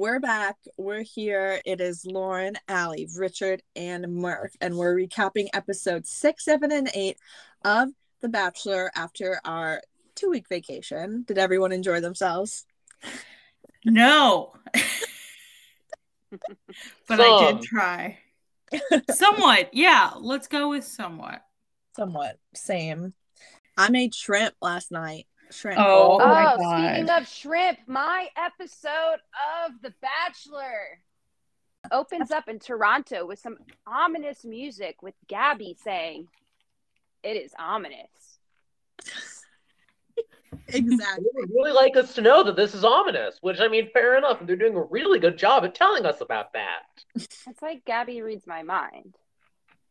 we're back. We're here. It is Lauren, Ally, Richard, and Murph, and we're recapping episodes six, seven, and eight of The Bachelor after our two week vacation. Did everyone enjoy themselves? No. but I did try. somewhat. Yeah, let's go with somewhat. Somewhat. Same. I made shrimp last night. Shrimp. Oh, bowl. my Oh, God. speaking of shrimp, my episode of The Bachelor opens up in Toronto with some ominous music with Gabby saying, It is ominous. exactly. They would really like us to know that this is ominous, which I mean, fair enough. And they're doing a really good job at telling us about that. It's like Gabby reads my mind.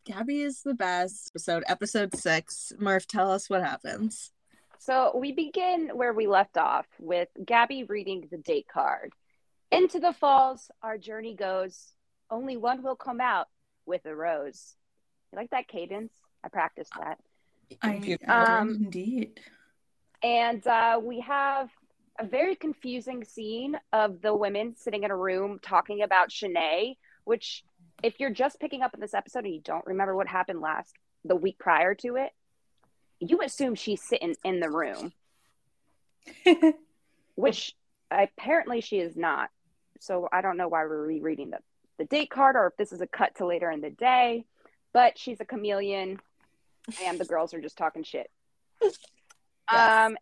Gabby is the best. Episode episode six. Murph, tell us what happens. So we begin where we left off with Gabby reading the date card. Into the falls, our journey goes. Only one will come out with a rose. You like that cadence? I practiced that. I, Computer. Um, indeed. And uh, we have a very confusing scene of the women sitting in a room talking about Shanae, which, if you're just picking up in this episode and you don't remember what happened last, the week prior to it, you assume she's sitting in the room, which apparently she is not. So I don't know why we're rereading the, the date card or if this is a cut to later in the day, but she's a chameleon and the girls are just talking shit. Um,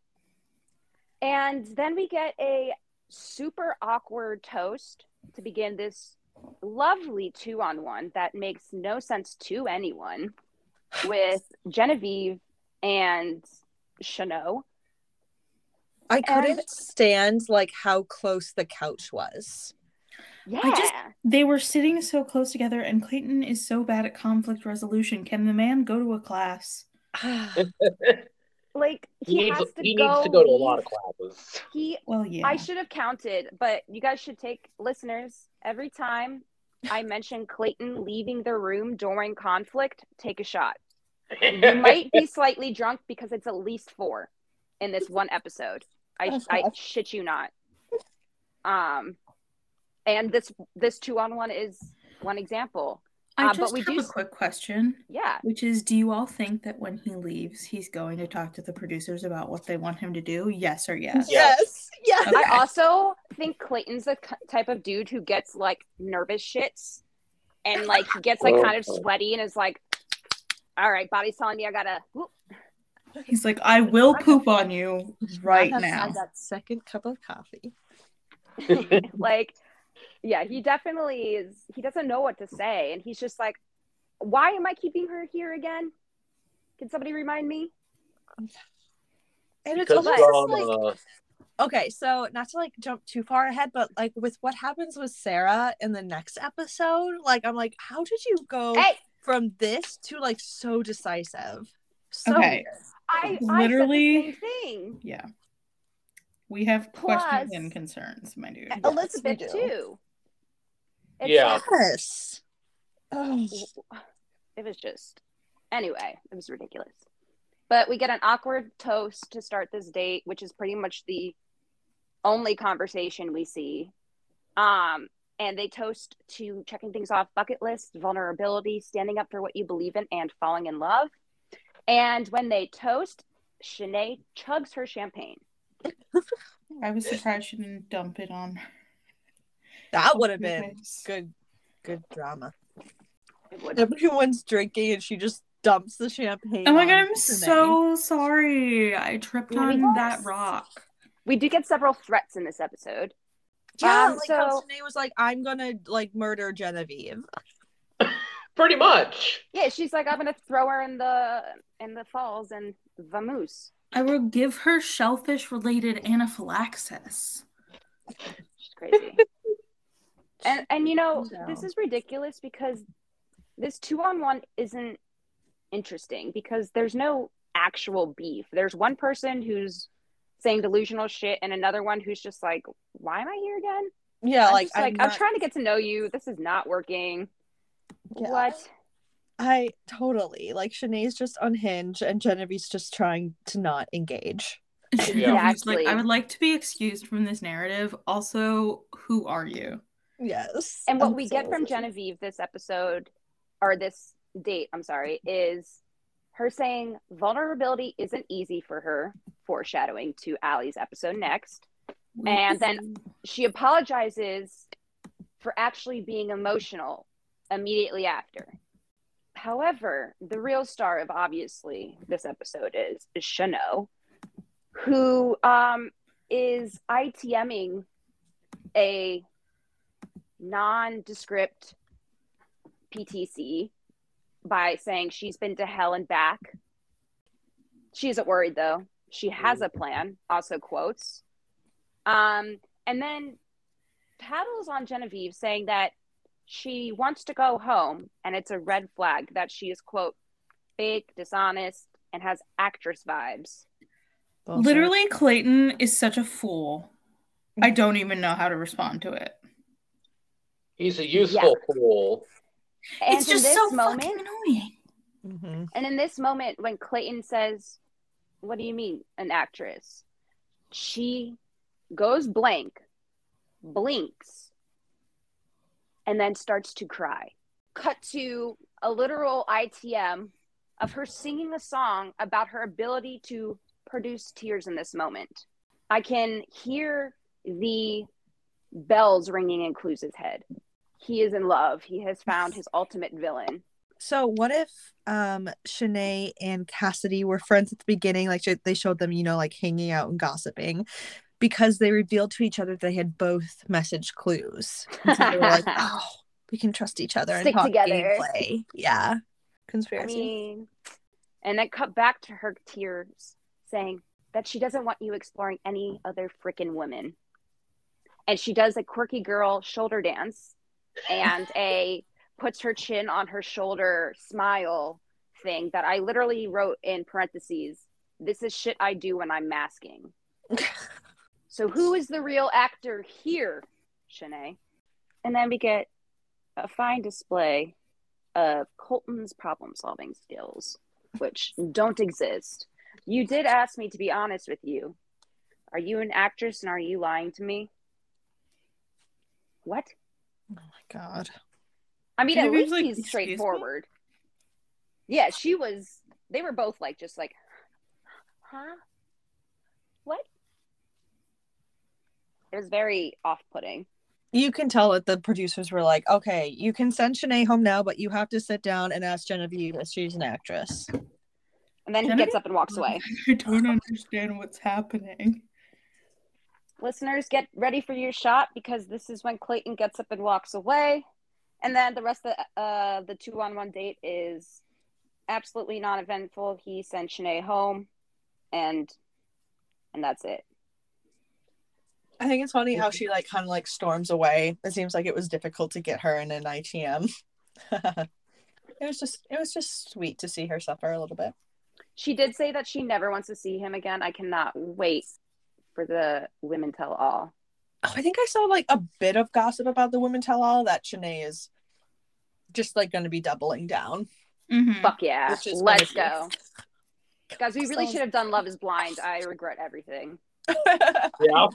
and then we get a super awkward toast to begin this lovely two on one that makes no sense to anyone with Genevieve and Chanel. I couldn't stand like how close the couch was. Yeah. just- They were sitting so close together, and Clayton is so bad at conflict resolution. Can the man go to a class? like He, he, needs, has to he go needs to go to a lot of classes. He Well, yeah. I should have counted, but you guys should take listeners every time I mention Clayton leaving the room during conflict, take a shot. You might be slightly drunk because it's at least four in this one episode. I Oh, I shit you not. Um, and this this two on one is one example. I uh, but just we have do a s- quick question, Yeah, which is: Do you all think that when he leaves, he's going to talk to the producers about what they want him to do? Yes or yes? Yes. Yes. Okay. I also think Clayton's the type of dude who gets like nervous shits and like he gets like kind of sweaty and is like, "All right, body's telling me I gotta." whoop." He's like, I will poop on you right I have now. had that second cup of coffee. like yeah he definitely is he doesn't know what to say and he's just like why am i keeping her here again can somebody remind me And it's Because almost like uh, okay, so not to like jump too far ahead, but like with what happens with Sarah in the next episode, like I'm like, how did you go hey from this to like so decisive? So Okay. weird. i Literally- I said the same thing Yeah. We have questions Plus- and concerns, my dude. Elizabeth we do. too It's Yeah. Yes. Oh, it was just anyway it was ridiculous but we get an awkward toast to start this date which is pretty much the only conversation we see um and they toast to checking things off bucket list vulnerability standing up for what you believe in and falling in love and when they toast Shanae chugs her champagne I was surprised she didn't dump it on. that would have been good good drama. Everyone's drinking and she just dumps the champagne. Oh my on god, I'm so sorry. I tripped on that rock. we do get several threats in this episode Yeah, Um, like how so- Shanae was like, I'm gonna like murder Genevieve. Pretty much. yeah she's like i'm gonna throw her in the in the falls and vamoose I will give her shellfish related anaphylaxis. She's crazy. and and you know, No. this is ridiculous because this two on one isn't interesting because there's no actual beef. There's one person who's saying delusional shit and another one who's just like, Why am I here again? Yeah, I'm like just like I'm, I'm, not- trying to get to know you. This is not working. Yeah. What? I totally like Shanae's just unhinged and Genevieve's just trying to not engage. Yeah. She's like, I would like to be excused from this narrative. Also, who are you? Yes. And what we get from absolutely. Genevieve this episode, or this date, I'm sorry, is her saying vulnerability isn't easy for her, foreshadowing to Ally's episode next. And then she apologizes for actually being emotional immediately after. However, the real star of obviously this episode is, is Chanel, who um, is ITMing a nondescript PTC by saying she's been to hell and back. She isn't worried though. She has a plan, also quotes. Um, and then paddles on Genevieve saying that she wants to go home and it's a red flag that she is, quote, fake, dishonest, and has actress vibes. Bullshit. Literally, Clayton is such a fool. I don't even know how to respond to it. He's a useful fool. And it's just this so moment, fucking annoying. Mhm. And in this moment, when Clayton says, What do you mean, an actress? She goes blank, blinks, and then starts to cry. Cut to a literal ITM of her singing a song about her ability to produce tears in this moment. I can hear the bells ringing in Cluz's head. He is in love. He has found his ultimate villain. So what if um Shanae and Cassidy were friends at the beginning? Like they showed them, you know, like hanging out and gossiping because they revealed to each other they had both message clues. And so they were like, oh, we can trust each other and Stick talk together. gameplay. Yeah. I Conspiracy. mean, and then cut back to her tears saying that she doesn't want you exploring any other freaking women. And she does a quirky girl shoulder dance and a puts her chin on her shoulder smile thing that I literally wrote in parentheses. This is shit I do when I'm masking. so who is the real actor here, Shanae? And then we get a fine display of Colton's problem solving skills, which don't exist. You did ask me to be honest with you. Are you an actress and are you lying to me? What? oh my god. I mean, Can at you least like, he's excuse me? straightforward. Yeah, she was. They were both like, just like, huh? What? It was very off putting. You can tell that the producers were like, okay, you can send Shanae home now, but you have to sit down and ask Genevieve if she's an actress. And then he Genevieve- gets up and walks away. I don't understand what's happening. listeners get ready for your shot because this is when clayton gets up and walks away and then the rest of the, uh, the two-on-one date is absolutely non-eventful he sent Shanae home and and that's it I think it's funny how she like kind of like storms away. It seems like it was difficult to get her in an ITM. it was just it was just sweet to see her suffer a little bit. she did say that she never wants to see him again i cannot wait for the women tell all Oh, I think I saw like a bit of gossip about the women tell all that Shanae is just like going to be doubling down. Mhm. fuck yeah let's go guys we really should have done love is blind i regret everything Yeah.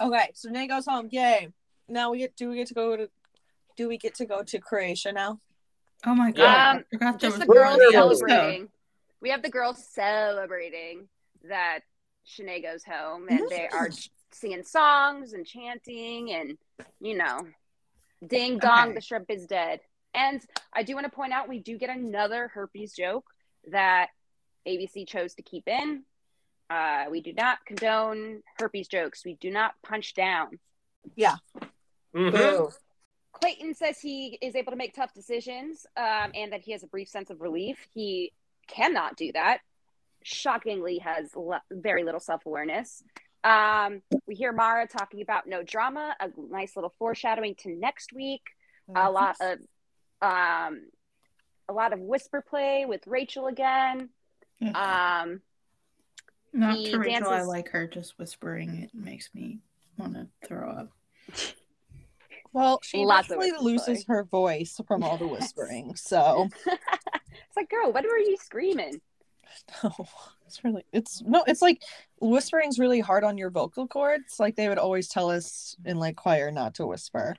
okay, so Shanae goes home. Yay! Now we get do we get to go to do we get to go to Croatia now? Oh my god! Um, I just the We're girls celebrating. We have the girls celebrating that Shanae goes home and they are ch- singing songs and chanting and you know, ding dong, Okay. the shrimp is dead. And I do want to point out we do get another herpes joke that ABC chose to keep in. Uh, we do not condone herpes jokes. We do not punch down. Mhm. Clayton says he is able to make tough decisions um, and that he has a brief sense of relief. He cannot do that. Shockingly, has le- very little self awareness. Um, we hear Mara talking about no drama, a nice little foreshadowing to next week. A lot of um, a lot of whisper play with Rachel again. Um, Not to Rachel. I like her just whispering. It makes me want to throw up. Well, she Lots of definitely loses her voice from all the whispering. So It's like, girl, what were you screaming? No, it's really it's no, it's like whispering's really hard on your vocal cords. Like they would always tell us in like choir not to whisper.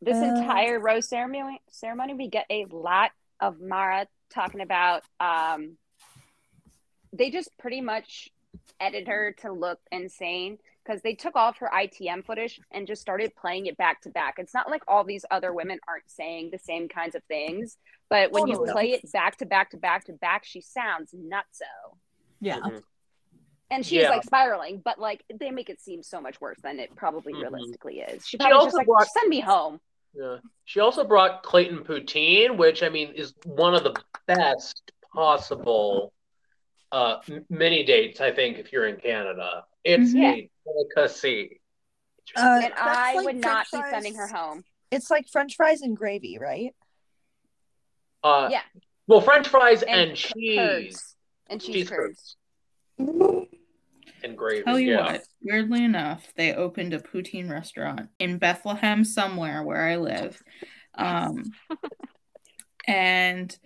This Uh, entire rose ceremony ceremony, we get a lot of Mara talking about um they just pretty much edit her to look insane because they took all of her ITM footage and just started playing it back to back. It's not like all these other women aren't saying the same kinds of things, but when Totally. you play it back to back to back to back, she sounds nutso. Yeah. Mhm. And she's Yeah. like spiraling, but like they make it seem so much worse than it probably Mhm. realistically is. She She also just like brought- send me home. Yeah. She also brought Clayton Poutine, which I mean is one of the best possible uh m- mini dates, I think, if you're in Canada. It's Mhm. a delicacy. Uh, and I like would not french be sending her home. It's like French fries and gravy, right? Uh Yeah. well French fries And and, cheese. curds. And cheese, Cheese curds. And gravy. Tell you yeah. what, weirdly enough, they opened a poutine restaurant in Bethlehem somewhere where I live. Um, and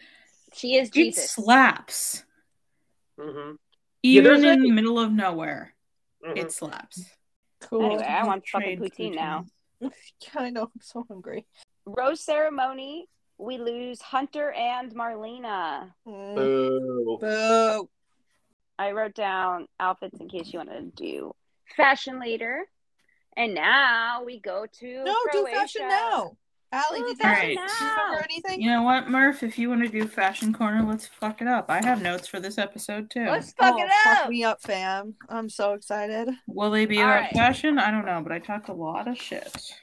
She is it Jesus. slaps. hmm Even there's in a- the middle of nowhere, hmm it slaps. Cool. Anyway, I want fucking Trade poutine now. Yeah, I know. I'm so hungry. Rose ceremony. We lose Hunter and Marlena. Boo. Boo. I wrote down outfits in case you want to do fashion later. And now we go to No, do fashion now. Ally, Ooh, did you, fashion Right. do you remember now. anything? You know what, Murph? If you want to do fashion corner, let's fuck it up. I have notes for this episode too. Let's fuck Oh, it fuck up. me up, fam. I'm so excited. Will they be All about right. fashion? I don't know, but I talked a lot of shit.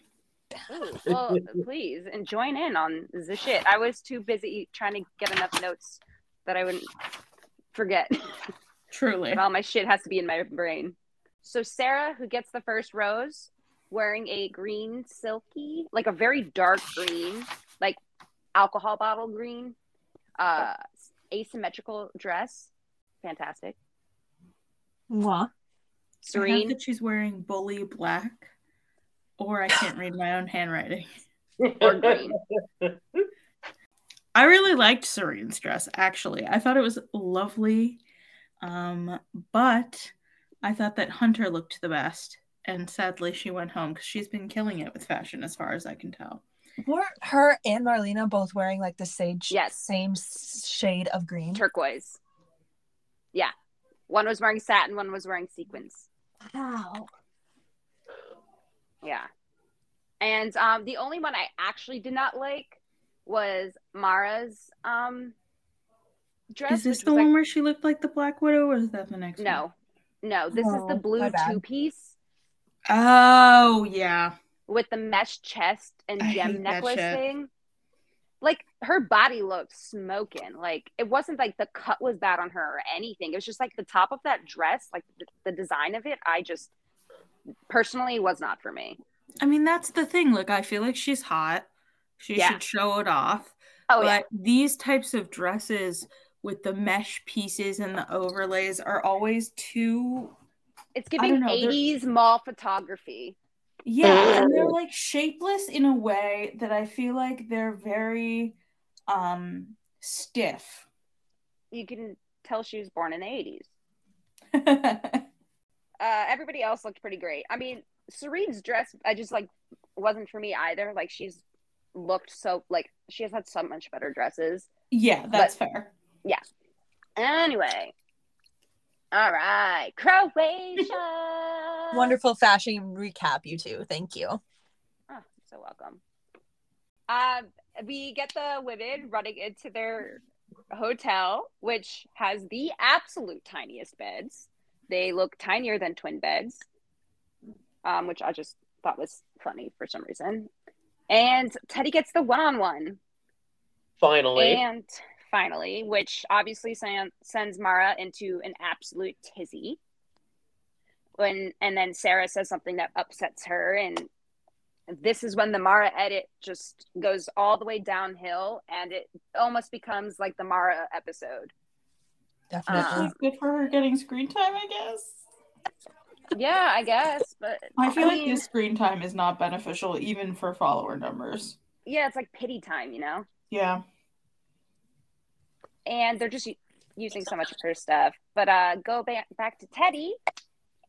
Ooh, well, please and join in on the shit. I was too busy trying to get enough notes that I wouldn't forget. Truly. And all my shit has to be in my brain. So Sarah, who gets the first rose, wearing a green silky, like a very dark green, like alcohol bottle green, uh, asymmetrical dress. Fantastic. What? I Serene. that she's wearing bully black, or I can't read my own handwriting. Or green. I really liked Serene's dress, actually. I thought it was lovely. Um, but I thought that Hunter looked the best. And sadly, she went home because she's been killing it with fashion, as far as I can tell. Were her and Marlena both wearing like the sage Yes. same shade of green? Turquoise. Yeah. One was wearing satin, one was wearing sequins. Wow. Yeah. And um, the only one I actually did not like was Mara's um, dress. Is this the one like- where she looked like the Black Widow, or is that the next one? No, no. This is Oh, the blue two piece Oh, yeah. with the mesh chest and I gem necklace thing. Like her body looked smoking. Like it wasn't like the cut was bad on her or anything. It was just like the top of that dress, like the, the design of it. I just personally was not for me. I mean, that's the thing. Like, I feel like she's hot. She Yeah. should show it off. Oh but yeah, these types of dresses with the mesh pieces and the overlays are always too it's giving don't know, they're- '80s mall photography. yeah and they're like shapeless in a way that i feel like they're very um stiff You can tell she was born in the '80s. uh, everybody else looked pretty great. I mean, Serene's dress, I just like wasn't for me either. Like she's looked so like she has had so much better dresses. yeah that's fair Yeah. Anyway, all right, Croatia. Wonderful fashion recap, you two. Thank you. Oh, so welcome. Um, we get the women running into their hotel, which has the absolute tiniest beds. They look tinier than twin beds, um, which I just thought was funny for some reason. And Teddi gets the one-on-one, Finally. and finally, which obviously sen- sends Mara into an absolute tizzy. When and then Sarah says something that upsets her, and this is when the Mara edit just goes all the way downhill, and it almost becomes like the Mara episode. Definitely. Uh, good for her getting screen time i guess Yeah, I guess, but i feel like mean, this screen time is not beneficial even for follower numbers yeah, it's like pity time, you know. yeah and they're just using so much of her stuff. But uh, go back back to Teddi,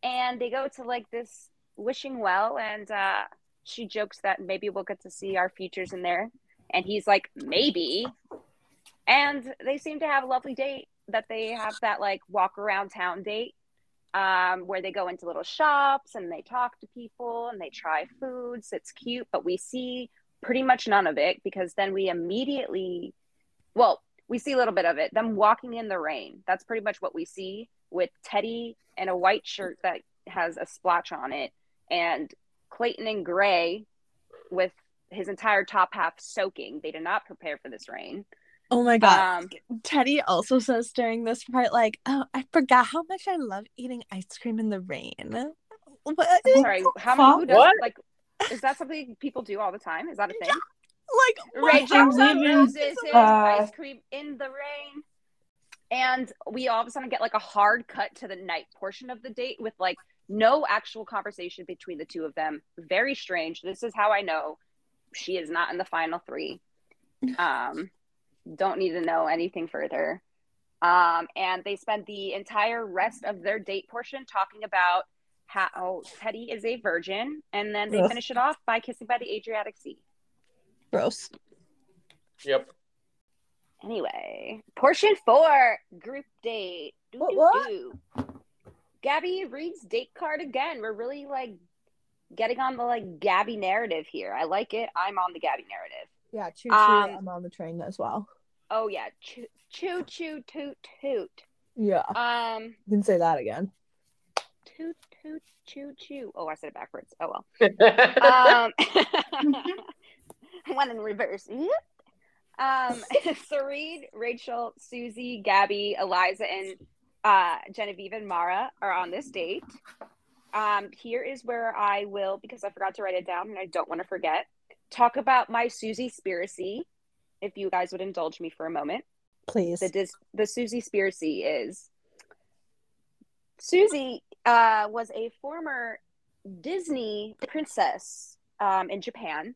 and they go to like this wishing well, and uh, she jokes that maybe we'll get to see our futures in there, and he's like maybe, and they seem to have a lovely date. That they have that like walk around town date um, where they go into little shops and they talk to people and they try foods. It's cute, but we see pretty much none of it because then we immediately, well, we see a little bit of it. Them walking in the rain. That's pretty much what we see with Teddi in a white shirt that has a splotch on it, and Clayton in gray with his entire top half soaking. They did not prepare for this rain. Oh my god. Um, Teddi also says during this part, like, oh, I forgot how much I love eating ice cream in the rain. What? sorry, how many who does What? like? Is that something people do all the time? Is that a thing? Like, what? Rachel How Roses is uh, ice cream in the rain. And we all of a sudden get like a hard cut to the night portion of the date with like no actual conversation between the two of them. Very strange. This is how I know she is not in the final three. Um, don't need to know anything further. Um, and they spend the entire rest of their date portion talking about how Teddi is a virgin, and then they Ugh. finish it off by kissing by the Adriatic Sea. Gross. Yep. Anyway, portion four, group date. Doo, What- what? doo. Gabby reads date card again. We're really like getting on the like Gabby narrative here. I like it. I'm on the Gabby narrative. Yeah, choo choo. Um, I'm on the train as well. Oh yeah, choo choo choo toot toot. Yeah, Um, you can say that again. toot toot choo choo. Oh, I said it backwards. Oh well. Um, one in reverse. Yep. Um, Serene, Rachel, Susie, Gabby, Eliza, and uh, Genevieve and Mara are on this date. Um, here is where I will, because I forgot to write it down and I don't want to forget, talk about my Susie Spiracy. If you guys would indulge me for a moment Please. the dis- the Susie Spiracy is Susie uh, was a former Disney princess um, in Japan.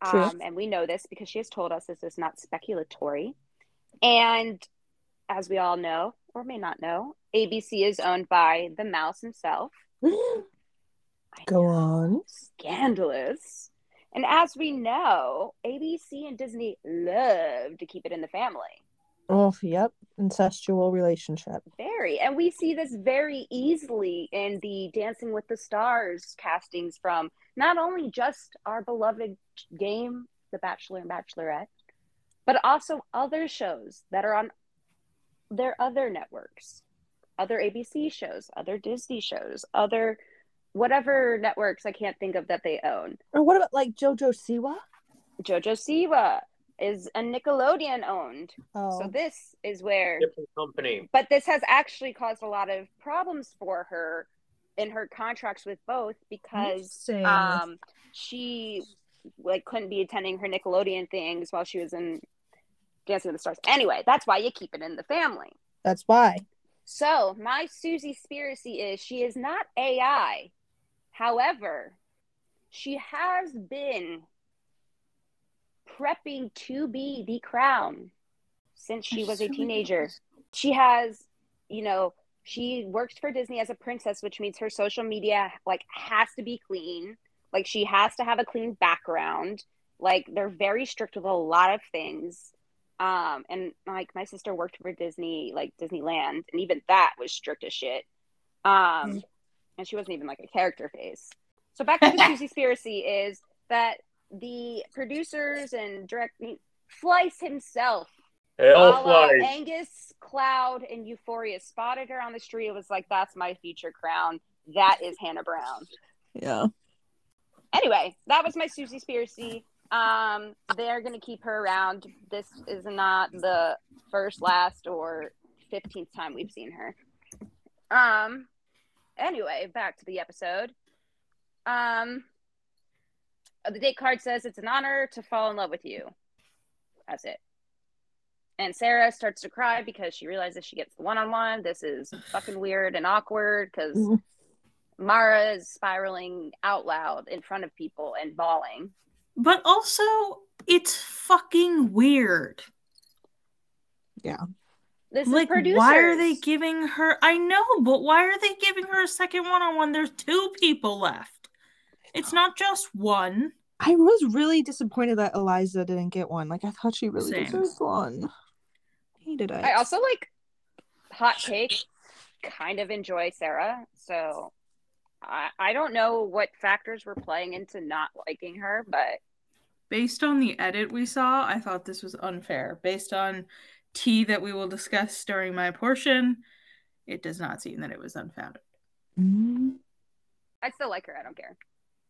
Um, and we know this because she has told us this is not speculatory. And as we all know, or may not know, ABC is owned by the mouse himself. Go know, on. Scandalous. And as we know, ABC and Disney love to keep it in the family. Oh, yep. Incestual relationship. Very. And we see this very easily in the Dancing with the Stars castings from not only just our beloved game, The Bachelor and Bachelorette, but also other shows that are on their other networks, other ABC shows, other Disney shows, other whatever networks I can't think of that they own. Or what about like JoJo Siwa? JoJo Siwa is a Nickelodeon owned. Oh, So this is where Different company. but this has actually caused a lot of problems for her in her contracts with both because um she like couldn't be attending her Nickelodeon things while she was in Dancing with the Stars. Anyway, that's why you keep it in the family. that's why. So my Susie Spiracy is she is not AI. However, she has been prepping to be the crown since she was a teenager. She has, you know, she works for Disney as a princess, which means her social media like has to be clean. Like she has to have a clean background. Like they're very strict with a lot of things. Um, and like my sister worked for Disney, like Disneyland, and even that was strict as shit. Um, and she wasn't even like a character face. So back to the Susie Spiracy is that the producers and direct Fleiss himself, a la Hellflies. Angus Cloud and Euphoria, spotted her on the street. It was like, "That's my future crown. That is Hannah Brown." Yeah. anyway, that was my Susie Spiracy. Um, they're gonna keep her around. This is not the first, last, or fifteenth time we've seen her. Um. Anyway, back to the episode. Um. The date card says it's an honor to fall in love with you. That's it. And Sarah starts to cry because she realizes she gets the one on one. This is fucking weird and awkward because Mhm. Mara is spiraling out loud in front of people and bawling. But also, it's fucking weird. This like, is producers. why are they giving her? I know, but why are they giving her a second one on one? There's two people left. It's not just one. I was really disappointed that Eliza didn't get one. Like I thought she really Same. deserved one. Hated it. I also like hot take. Kind of enjoy Sarah, so I I don't know what factors were playing into not liking her, but Based on the edit we saw, I thought this was unfair. Based on tea that we will discuss during my portion, it does not seem that it was unfounded. Mm. I still like her. I don't care.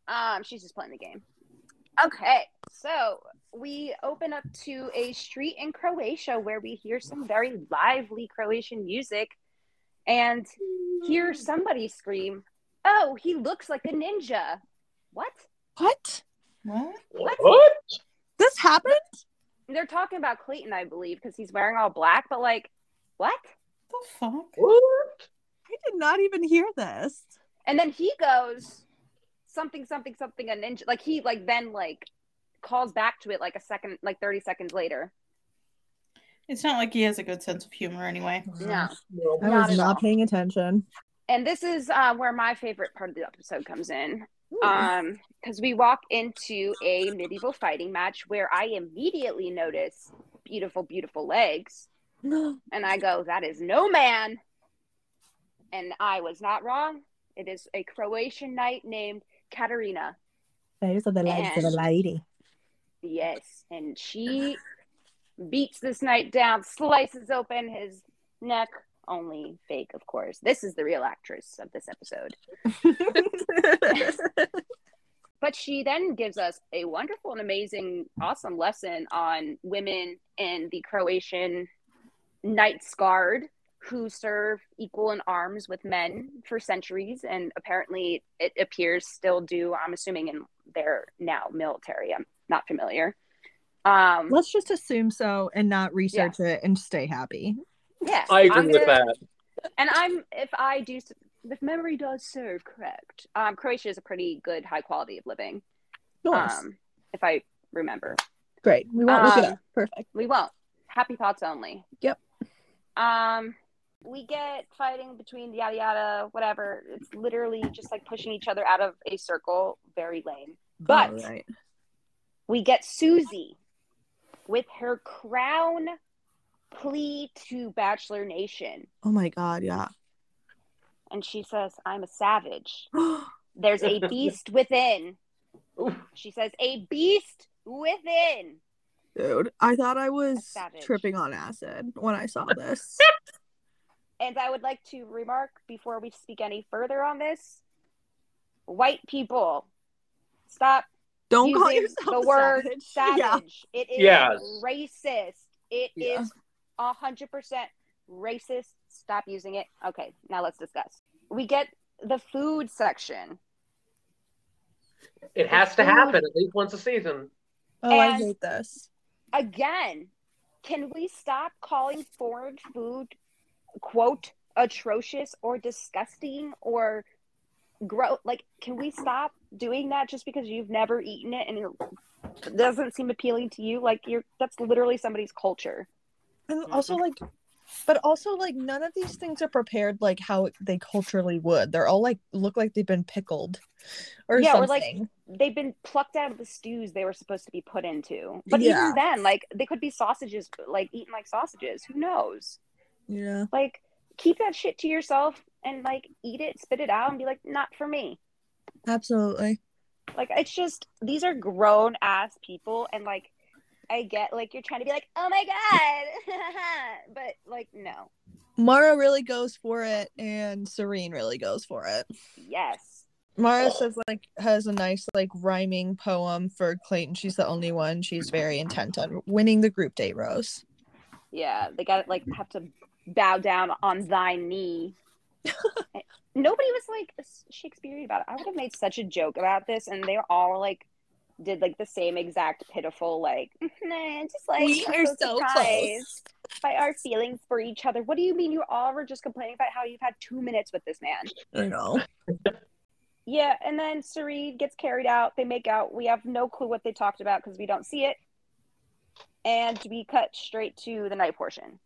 Um, she's just playing the game. Okay, so we open up to a street in Croatia where we hear some very lively Croatian music and hear somebody scream, "Oh, he looks like a ninja!" What? What? What? What? What? This happened? They're talking about Clayton, I believe, because he's wearing all black. But like, what? The fuck? What? I did not even hear this. And then he goes something, something, something, a ninja. Like he like then like calls back to it like a second, like thirty seconds later. It's not like he has a good sense of humor anyway. No. No. I Not was at all. not paying attention. and this is uh, where my favorite part of the episode comes in um because we walk into a medieval fighting match where i immediately notice beautiful beautiful legs. And i go that is no man. And i was not wrong. It is a croatian knight named katarina Those are the legs of a lady. yes and she beats this knight down slices open his neck only fake of course this is the real actress of this episode But she then gives us a wonderful and amazing, awesome lesson on women in the Croatian Knights Guard who serve equal in arms with men for centuries and apparently it appears still do, I'm assuming in their now military. I'm not familiar. Um Let's just assume so and not research it and stay happy. Yeah. I agree I'm with gonna- that. and I'm if I do if memory does serve correct, um Croatia is a pretty good high quality of living. Nice. Um if I remember. Great. We won't look it um, up. Perfect. We won't. Happy thoughts only. Yep. Um, we get fighting between yada yada, whatever. It's literally just like pushing each other out of a circle. Very lame. But All right. we get Susie with her crown plea to Bachelor Nation. Oh my god, yeah. And she says, I'm a savage. There's a beast within. Oof. She says, a beast within. Dude, I thought I was tripping on acid when I saw this. And I would like to remark before we speak any further on this white people, stop Don't call yourself the word savage. savage. Yeah. It is Yes. racist. It Yeah. is a hundred percent racist. Stop using it. Okay, now let's discuss. We get the food section. It has to happen at least once a season. Oh, I hate this. Again, can we stop calling foreign food quote atrocious or disgusting or gross? Like, can we stop doing that just because you've never eaten it and it doesn't seem appealing to you? Like, you're that's literally somebody's culture. And also like but also like none of these things are prepared like how they culturally would. They're all like look like they've been pickled or Yeah, or, something. like, they've been plucked out of the stews they were supposed to be put into. But Yeah. even then, like they could be sausages, like eaten like sausages. Who knows? yeah. Like keep that shit to yourself and like eat it, spit it out, and be like, not for me. Absolutely. Like it's just these are grown ass people, and like I get like you're trying to be like, oh my god, but like no, Mara really goes for it and Serene really goes for it. yes, Mara says like has a nice like rhyming poem for Clayton. She's the only one. She's very intent on winning the group date rose. yeah, they got like have to bow down on thy knee. Nobody was like Shakespearean about it. I would have made such a joke about this, and they were all like did like the same exact pitiful like mm-hmm, nah, just like we are so surprised close. by our feelings for each other. What do you mean you all were just complaining about how you've had two minutes with this man? I know. Yeah, and then Serene gets carried out. They make out. We have no clue what they talked about because we don't see it. And we cut straight to the night portion.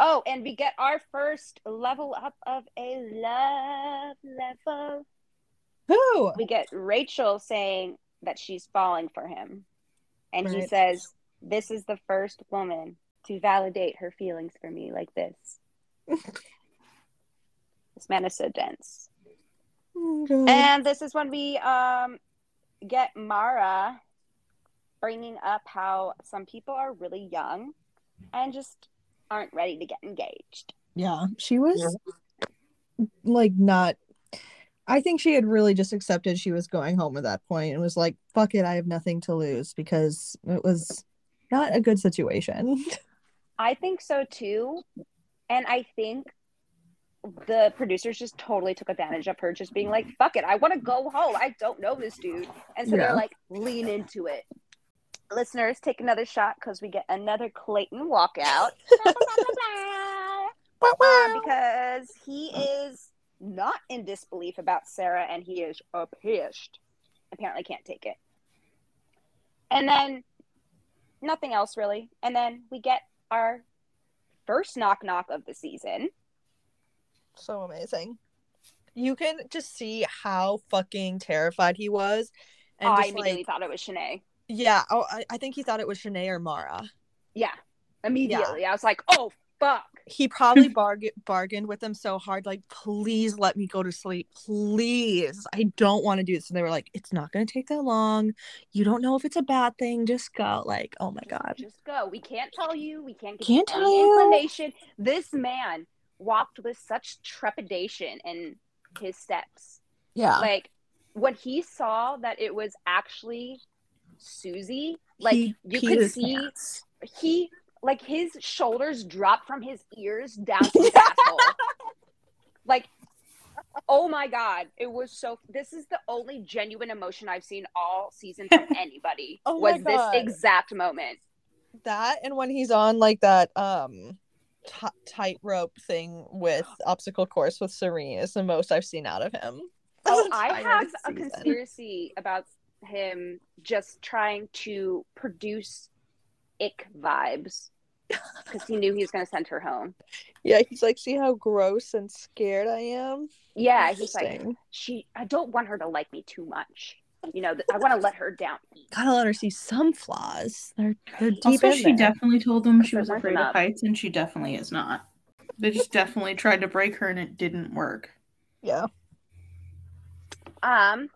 Oh, and we get our first level up of a love level. Who? We get Rachel saying that she's falling for him. And he says, This is the first woman to validate her feelings for me like this. this man is so dense. Oh, God. And this is when we um get Mara bringing up how some people are really young and just aren't ready to get engaged. yeah, she was like not. I think she had really just accepted she was going home at that point and was like, "Fuck it, I have nothing to lose," because it was not a good situation. I think so too. And I think the producers just totally took advantage of her just being like, fuck it, I want to go home. I don't know this dude. And so Yeah. they're like, lean into it. Listeners, take another shot because we get another Clayton walkout. Because he is not in disbelief about Sarah and he is uh, pissed. Apparently can't take it. And then nothing else really. And then we get our first knock knock of the season. so amazing. You can just see how fucking terrified he was, and I just immediately like, thought it was Shanae. yeah, oh, I, I think he thought it was Shanae or Mara. Yeah. Immediately. I was like, oh fuck. He probably bargain bargained with them so hard, like, please let me go to sleep. Please. I don't want to do this. And they were like, it's not gonna take that long. You don't know if it's a bad thing. Just go. Like, oh my god. Just go. We can't tell you. We can't give Can't tell any you. inclination. This man walked with such trepidation in his steps. Yeah. like when he saw that it was actually Susie, like He you could see pants. he like his shoulders drop from his ears down to his asshole. Like, oh my god, it was so. This is the only genuine emotion I've seen all season from anybody. Oh was this exact moment? that and when he's on like that um t- tightrope thing with obstacle course with Serene is the most I've seen out of him. Oh, I have a season. conspiracy about him just trying to produce ick vibes because he knew he was going to send her home. Yeah, he's like, see how gross and scared I am. Yeah, he's like, she. I don't want her to like me too much. You know, I want to let her down. gotta let her see some flaws. They're, they're deep Also, she there. definitely told them she was afraid of heights, and she definitely is not. They just definitely tried to break her, and it didn't work. yeah. Um,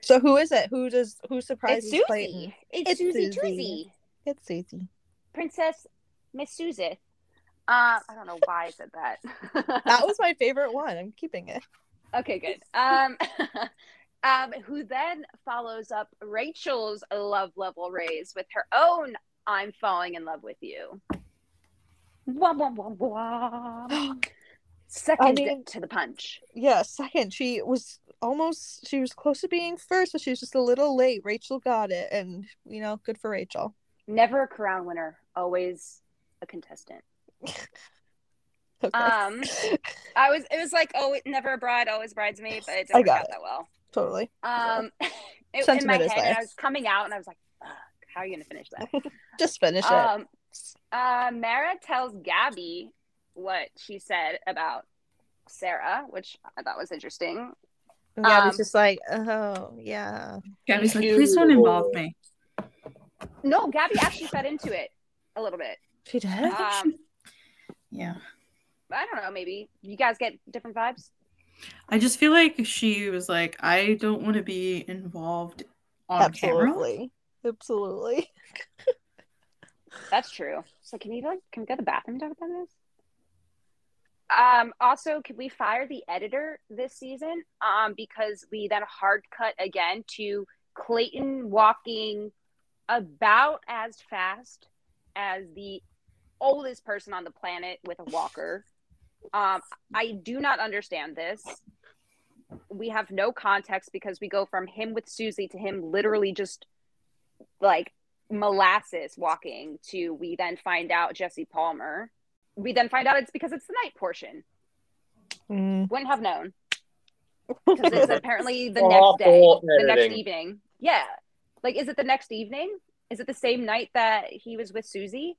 So who is it? Who does who it's surprises Susie. Clayton? It's, It's Susie Susie. It's Susie. Princess Miss Susie. Uh, I don't know why I said that. That was my favorite one. I'm keeping it. Okay, good. Um, um, who then follows up Rachel's love level raise with her own "I'm falling in love with you." Wah, wah, wah, wah. Second mean- to the punch. Yeah, second. She was almost she was close to being first, but she was just a little late. Rachel got it, and you know, good for Rachel. Never a crown winner, always a contestant. Okay. Um, I was. It was like, oh, never a bride, always bridesmaid, but it didn't I work got out it. that well. totally. Um, it, in my head, there. I was coming out, and I was like, Fuck, how are you gonna finish that? Just finish it. Um, uh, Mara tells Gabby what she said about Sarah, which I thought was interesting. And Gabby's um, just like, oh yeah. Gabby's like, please don't involve me. No, Gabby actually fed into it a little bit. She did. Um, Yeah. I don't know, maybe you guys get different vibes. I just feel like she was like, I don't want to be involved on camera. Absolutely. Absolutely. That's true. So can you like can we go to the bathroom and talk about this? Um also can we fire the editor this season? Um because we then hard cut again to Clayton walking about as fast as the oldest person on the planet with a walker. Um I do not understand this. We have no context because we go from him with Susie to him literally just like molasses walking to we then find out Jesse Palmer. We then find out it's because it's the night portion. Mm. Wouldn't have known. Because it's apparently the next day, Awful the next evening. Yeah. Like, is it the next evening? Is it the same night that he was with Susie?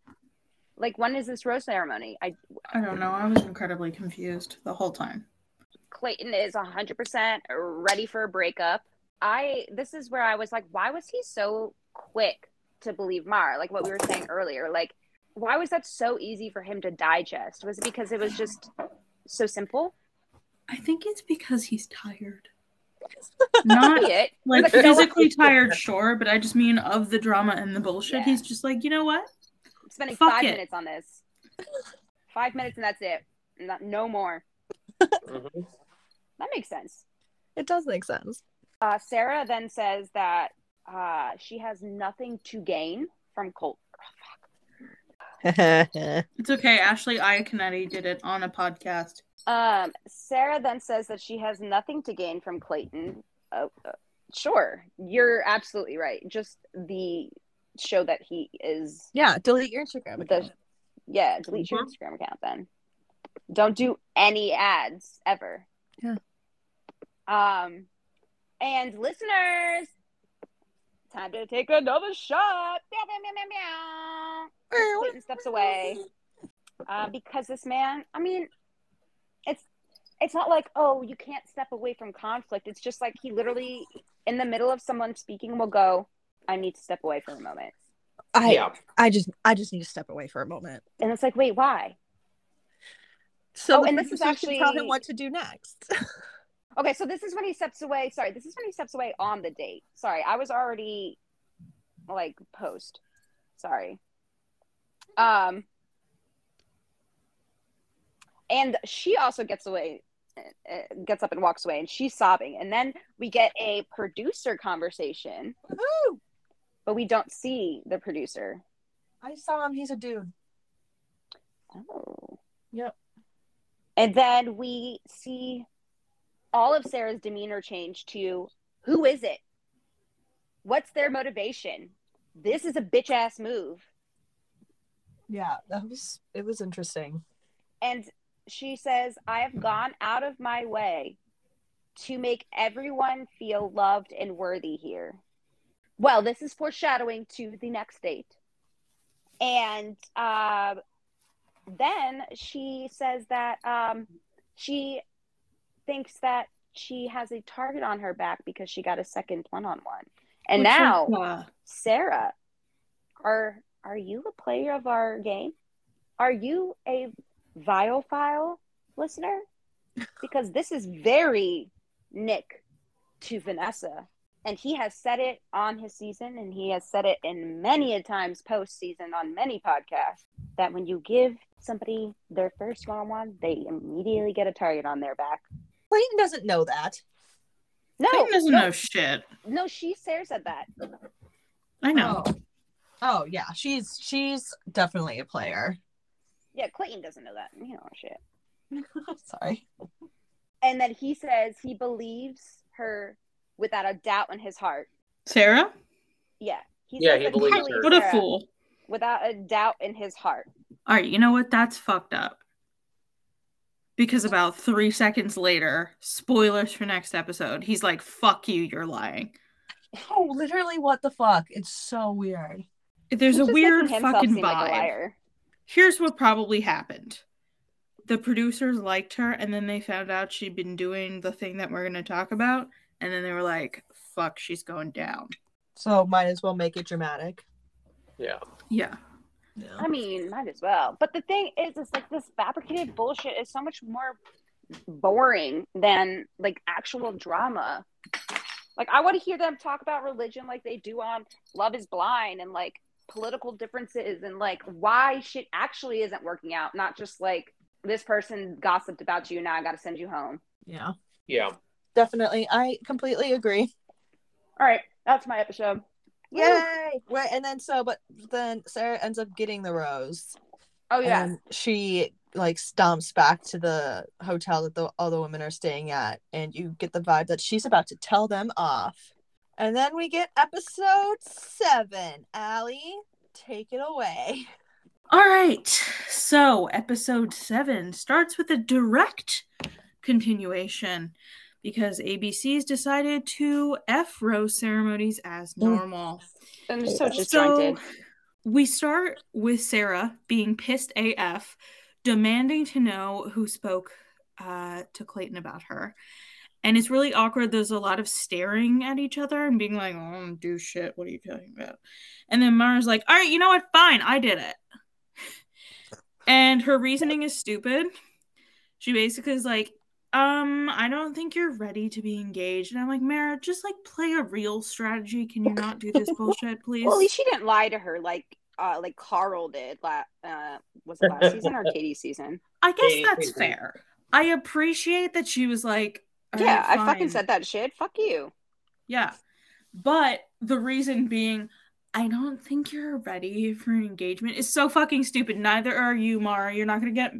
Like, when is this rose ceremony? I I don't know. I was incredibly confused the whole time. Clayton is 100% ready for a breakup. I this is where I was like, why was he so quick to believe Mar? Like what we were saying earlier. Like, why was that so easy for him to digest? Was it because it was just so simple? I think it's because he's tired. Not it. like physically tired, sure, but I just mean of the drama and the bullshit. Yeah. He's just like, you know what? Spending Fuck five it. minutes on this. Five minutes and that's it. Not, no more. Mhm. That makes sense. It does make sense. Uh, Sarah then says that uh, she has nothing to gain from Colt. It's okay. Ashley Iaconetti did it on a podcast. Um, Sarah then says that she has nothing to gain from Clayton. Uh, uh, sure, you're absolutely right. Just the show that he is yeah, delete your Instagram the yeah. Delete your Mhm. Instagram account then. Don't do any ads ever. Yeah. Um, and listeners, time to take another shot. Meow, meow, meow, meow. Clayton steps away uh, because this man. I mean, it's it's not like oh you can't step away from conflict. It's just like he literally in the middle of someone speaking will go. I need to step away for a moment, I yeah. I just I just need to step away for a moment. and it's like wait why? So Oh, and this is producers can tell actually- him what to do next. Okay, so this is when he steps away. Sorry, this is when he steps away on the date. Sorry, I was already like post. Sorry. Um and she also gets away uh, gets up and walks away and she's sobbing. And then we get a producer conversation, Woo! But we don't see the producer. I saw him. He's a dude. Oh. Yep. And then we see all of Sarah's demeanor change to who is it? What's their motivation? This is a bitch ass move. Yeah, that was it was interesting. And she says, I have gone out of my way to make everyone feel loved and worthy here. Well, this is foreshadowing to the next date. And uh, then she says that um, she thinks that she has a target on her back because she got a second one on one. And Which now, Sarah, are are you a player of our game? Are you a Viall Files listener? Because this is very Nick to Vanessa. And he has said it on his season, and he has said it in many a times post season on many podcasts that when you give somebody their first one on one, they immediately get a target on their back. Clayton doesn't know that. No, Clayton doesn't no, know shit. no, she Sarah said that. I know. Oh. Oh yeah, she's she's definitely a player. Yeah, Clayton doesn't know that. You know shit. Sorry. and then he says he believes her without a doubt in his heart. Sarah? Yeah, he Yeah, says he believes believes her. What a Sarah fool. Without a doubt in his heart. All right, you know what? That's fucked up. Because about three seconds later, spoilers for next episode, he's like, fuck you, you're lying. Oh, literally, what the fuck? It's so weird. There's He's a weird fucking seem like vibe. Here's what probably happened the producers liked her, and then they found out she'd been doing the thing that we're going to talk about, and then they were like, fuck, she's going down. So might as well make it dramatic. Yeah. Yeah. Yeah. I mean, might as well. But the thing is, it's like this fabricated bullshit is so much more boring than like actual drama. Like I want to hear them talk about religion like they do on Love Is Blind and like political differences and like why shit actually isn't working out, not just like this person gossiped about you now I got to send you home. Yeah. Yeah. Definitely. I completely agree. All right, that's my episode. Yay! Right, and then so, but then Sarah ends up getting the rose. Oh yeah. And she like stomps back to the hotel that the other women are staying at, and you get the vibe that she's about to tell them off. And then we get episode seven. Ally, take it away. All right. So, episode seven starts with a direct continuation because ABC's decided to F rose ceremonies as Mm. normal. and so So, disjointed. we start with Sarah being pissed AF, demanding to know who spoke uh, to Clayton about her. And it's really awkward. There's a lot of staring at each other and being like, oh, I don't do shit. What are you talking about? And then Mara's like, all right, you know what? Fine, I did it. And her reasoning is stupid. She basically is like, um, I don't think you're ready to be engaged. And I'm like, Mara, just like play a real strategy. Can you not do this bullshit, please? Well, at least she didn't lie to her like uh like Carl did. La- uh, was it last season or Katie's season? I guess Katie, that's Katie. fair. I appreciate that she was like, yeah, right, I fucking said that shit. Fuck you. Yeah. But the reason being, I don't think you're ready for an engagement is so fucking stupid. Neither are you, Mara. You're not gonna get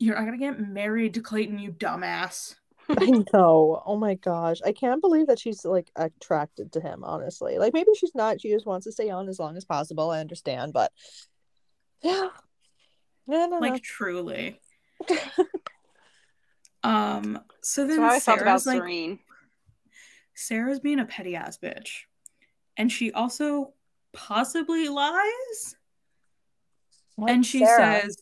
you're not gonna get married to Clayton, you dumbass. I know. Oh my gosh. I can't believe that she's like attracted to him, honestly. Like maybe she's not. She just wants to stay on as long as possible. I understand, but yeah. Yeah, no, Like truly. um so then So I about Sarah's like Serene. Sarah's being a petty ass bitch. And she also possibly lies. no. and she Sarah. says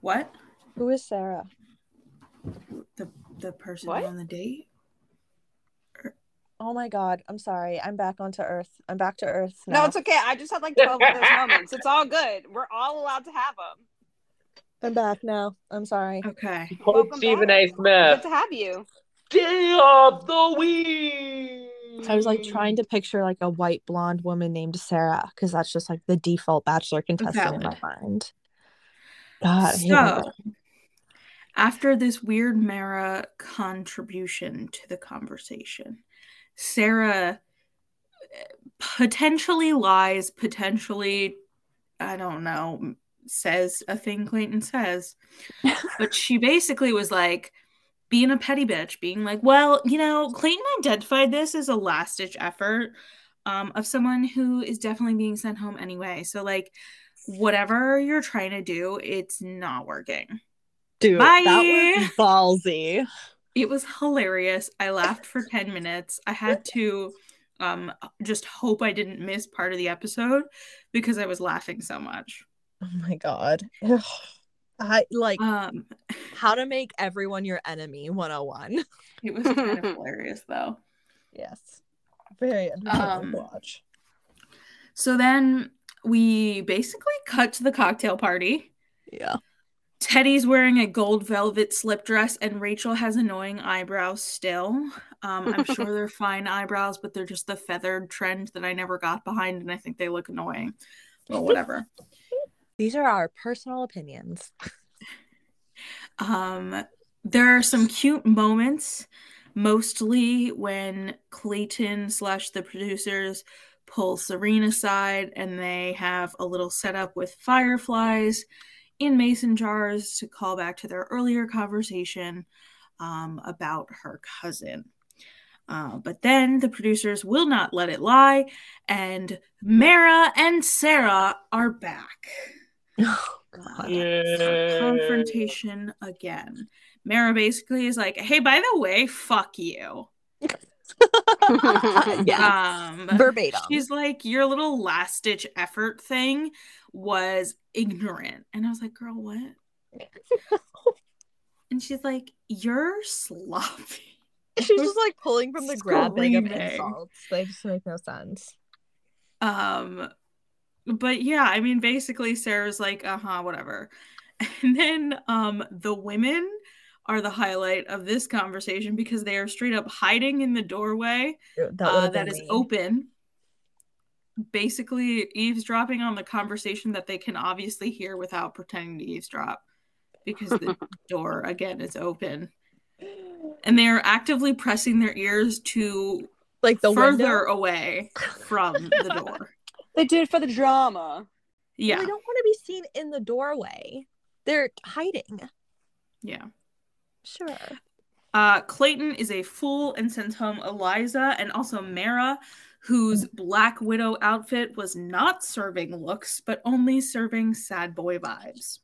what? Who is Sarah? The the person What? on the date? Er, oh my god. I'm sorry. I'm back onto Earth. I'm back to Earth. Now. No, it's okay. I just had like 12 of those moments. It's all good. We're all allowed to have them. I'm back now. I'm sorry. Okay. Quote Welcome Stephen back. A. Smith. Good to have you. Day of the week. I was like trying to picture like a white blonde woman named Sarah because that's just like the default bachelor contestant in my mind. God, I hate So, after this weird Mara contribution to the conversation, Sarah eh, potentially lies, potentially, I don't know, says a thing Clayton says. but she basically was like, being a petty bitch, being like, well, you know, Clayton identified this as a last ditch effort um, of someone who is definitely being sent home anyway. So, like, whatever you're trying to do, it's not working. Dude, Bye. that was ballsy. It was hilarious. I laughed for 10 minutes. I had to um just hope I didn't miss part of the episode because I was laughing so much. Oh my god. Ugh. I like Um how to make everyone your enemy 101. it was kind of hilarious though. Yes. Very entertaining Um, to watch. So then we basically cut to the cocktail party. Yeah. Teddi's wearing a gold velvet slip dress, and Rachel has annoying eyebrows still. Um, I'm sure they're fine eyebrows, but they're just the feathered trend that I never got behind, and I think they look annoying. But whatever. These are our personal opinions. Um, there are some cute moments, mostly when Clayton slash the producers pull Serena aside and they have a little setup with fireflies in mason jars to call back to their earlier conversation um, about her cousin. Uh, but then the producers will not let it lie, and Mara and Sarah are back Oh god. Yeah. confrontation again. Mara basically is like, "Hey, by the way, fuck you." yeah. Um, Verbatim. she's like, "Your little last ditch effort thing was ignorant," and I was like, "Girl, what?" and she's like, "You're sloppy." She's just like pulling from the grab bag of insults. They just make no sense. Um, but yeah, I mean, basically, Sarah's like, "Uh huh, whatever," and then um, the women are the highlight of this conversation because they are straight up hiding in the doorway That, uh, that is me. open, basically eavesdropping on the conversation that they can obviously hear without pretending to eavesdrop because the door again is open, and they are actively pressing their ears to Like the further window. away from the door. They do it for the drama. Yeah, They don't want to be seen in the doorway. They're hiding. yeah. Sure. Uh, Clayton is a fool and sends home Eliza and also Mara, whose Black Widow outfit was not serving looks, but only serving sad boy vibes.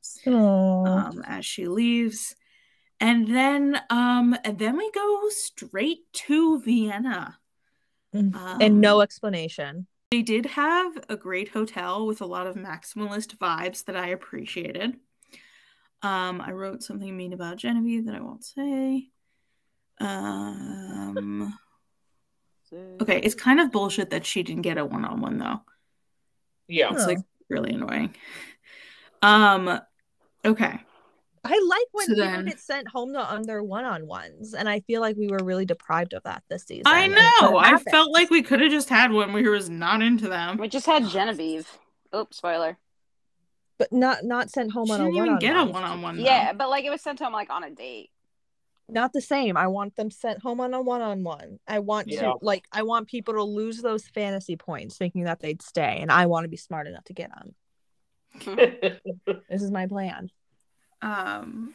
Um, as she leaves, and then um, and then we go straight to Vienna. Mm. Um, and no explanation. They did have a great hotel with a lot of maximalist vibes that I appreciated. Um, I wrote something mean about Genevieve that I won't say. Um, okay, it's kind of bullshit that she didn't get a one-on-one though. Yeah. It's like really annoying. Um, okay. I like when So people then- get sent home to on their one-on-ones, and I feel like we were really deprived of that this season. I and it could've know. I felt like we could have just had one where he was not into them. We just had Genevieve. Oops, spoiler. But not not sent home She on a didn't even one-on-one. get a one-on-one. though. Yeah, but like it was sent home like on a date. Not the same. I want them sent home on a one-on-one. I want Yeah. to like I want people to lose those fantasy points thinking that they'd stay, and I want to be smart enough to get them. This is my plan. Um,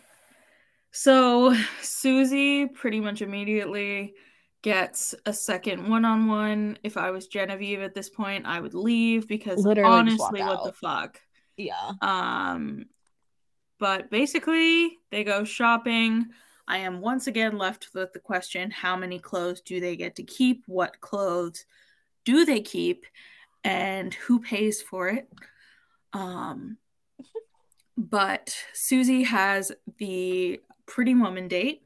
so Susie pretty much immediately gets a second one-on-one. If I was Genevieve at this point, I would leave because Literally honestly, what the fuck? Yeah. Um, but basically, they go shopping. I am once again left with the question how many clothes do they get to keep? What clothes do they keep? And who pays for it? Um, but Susie has the pretty woman date.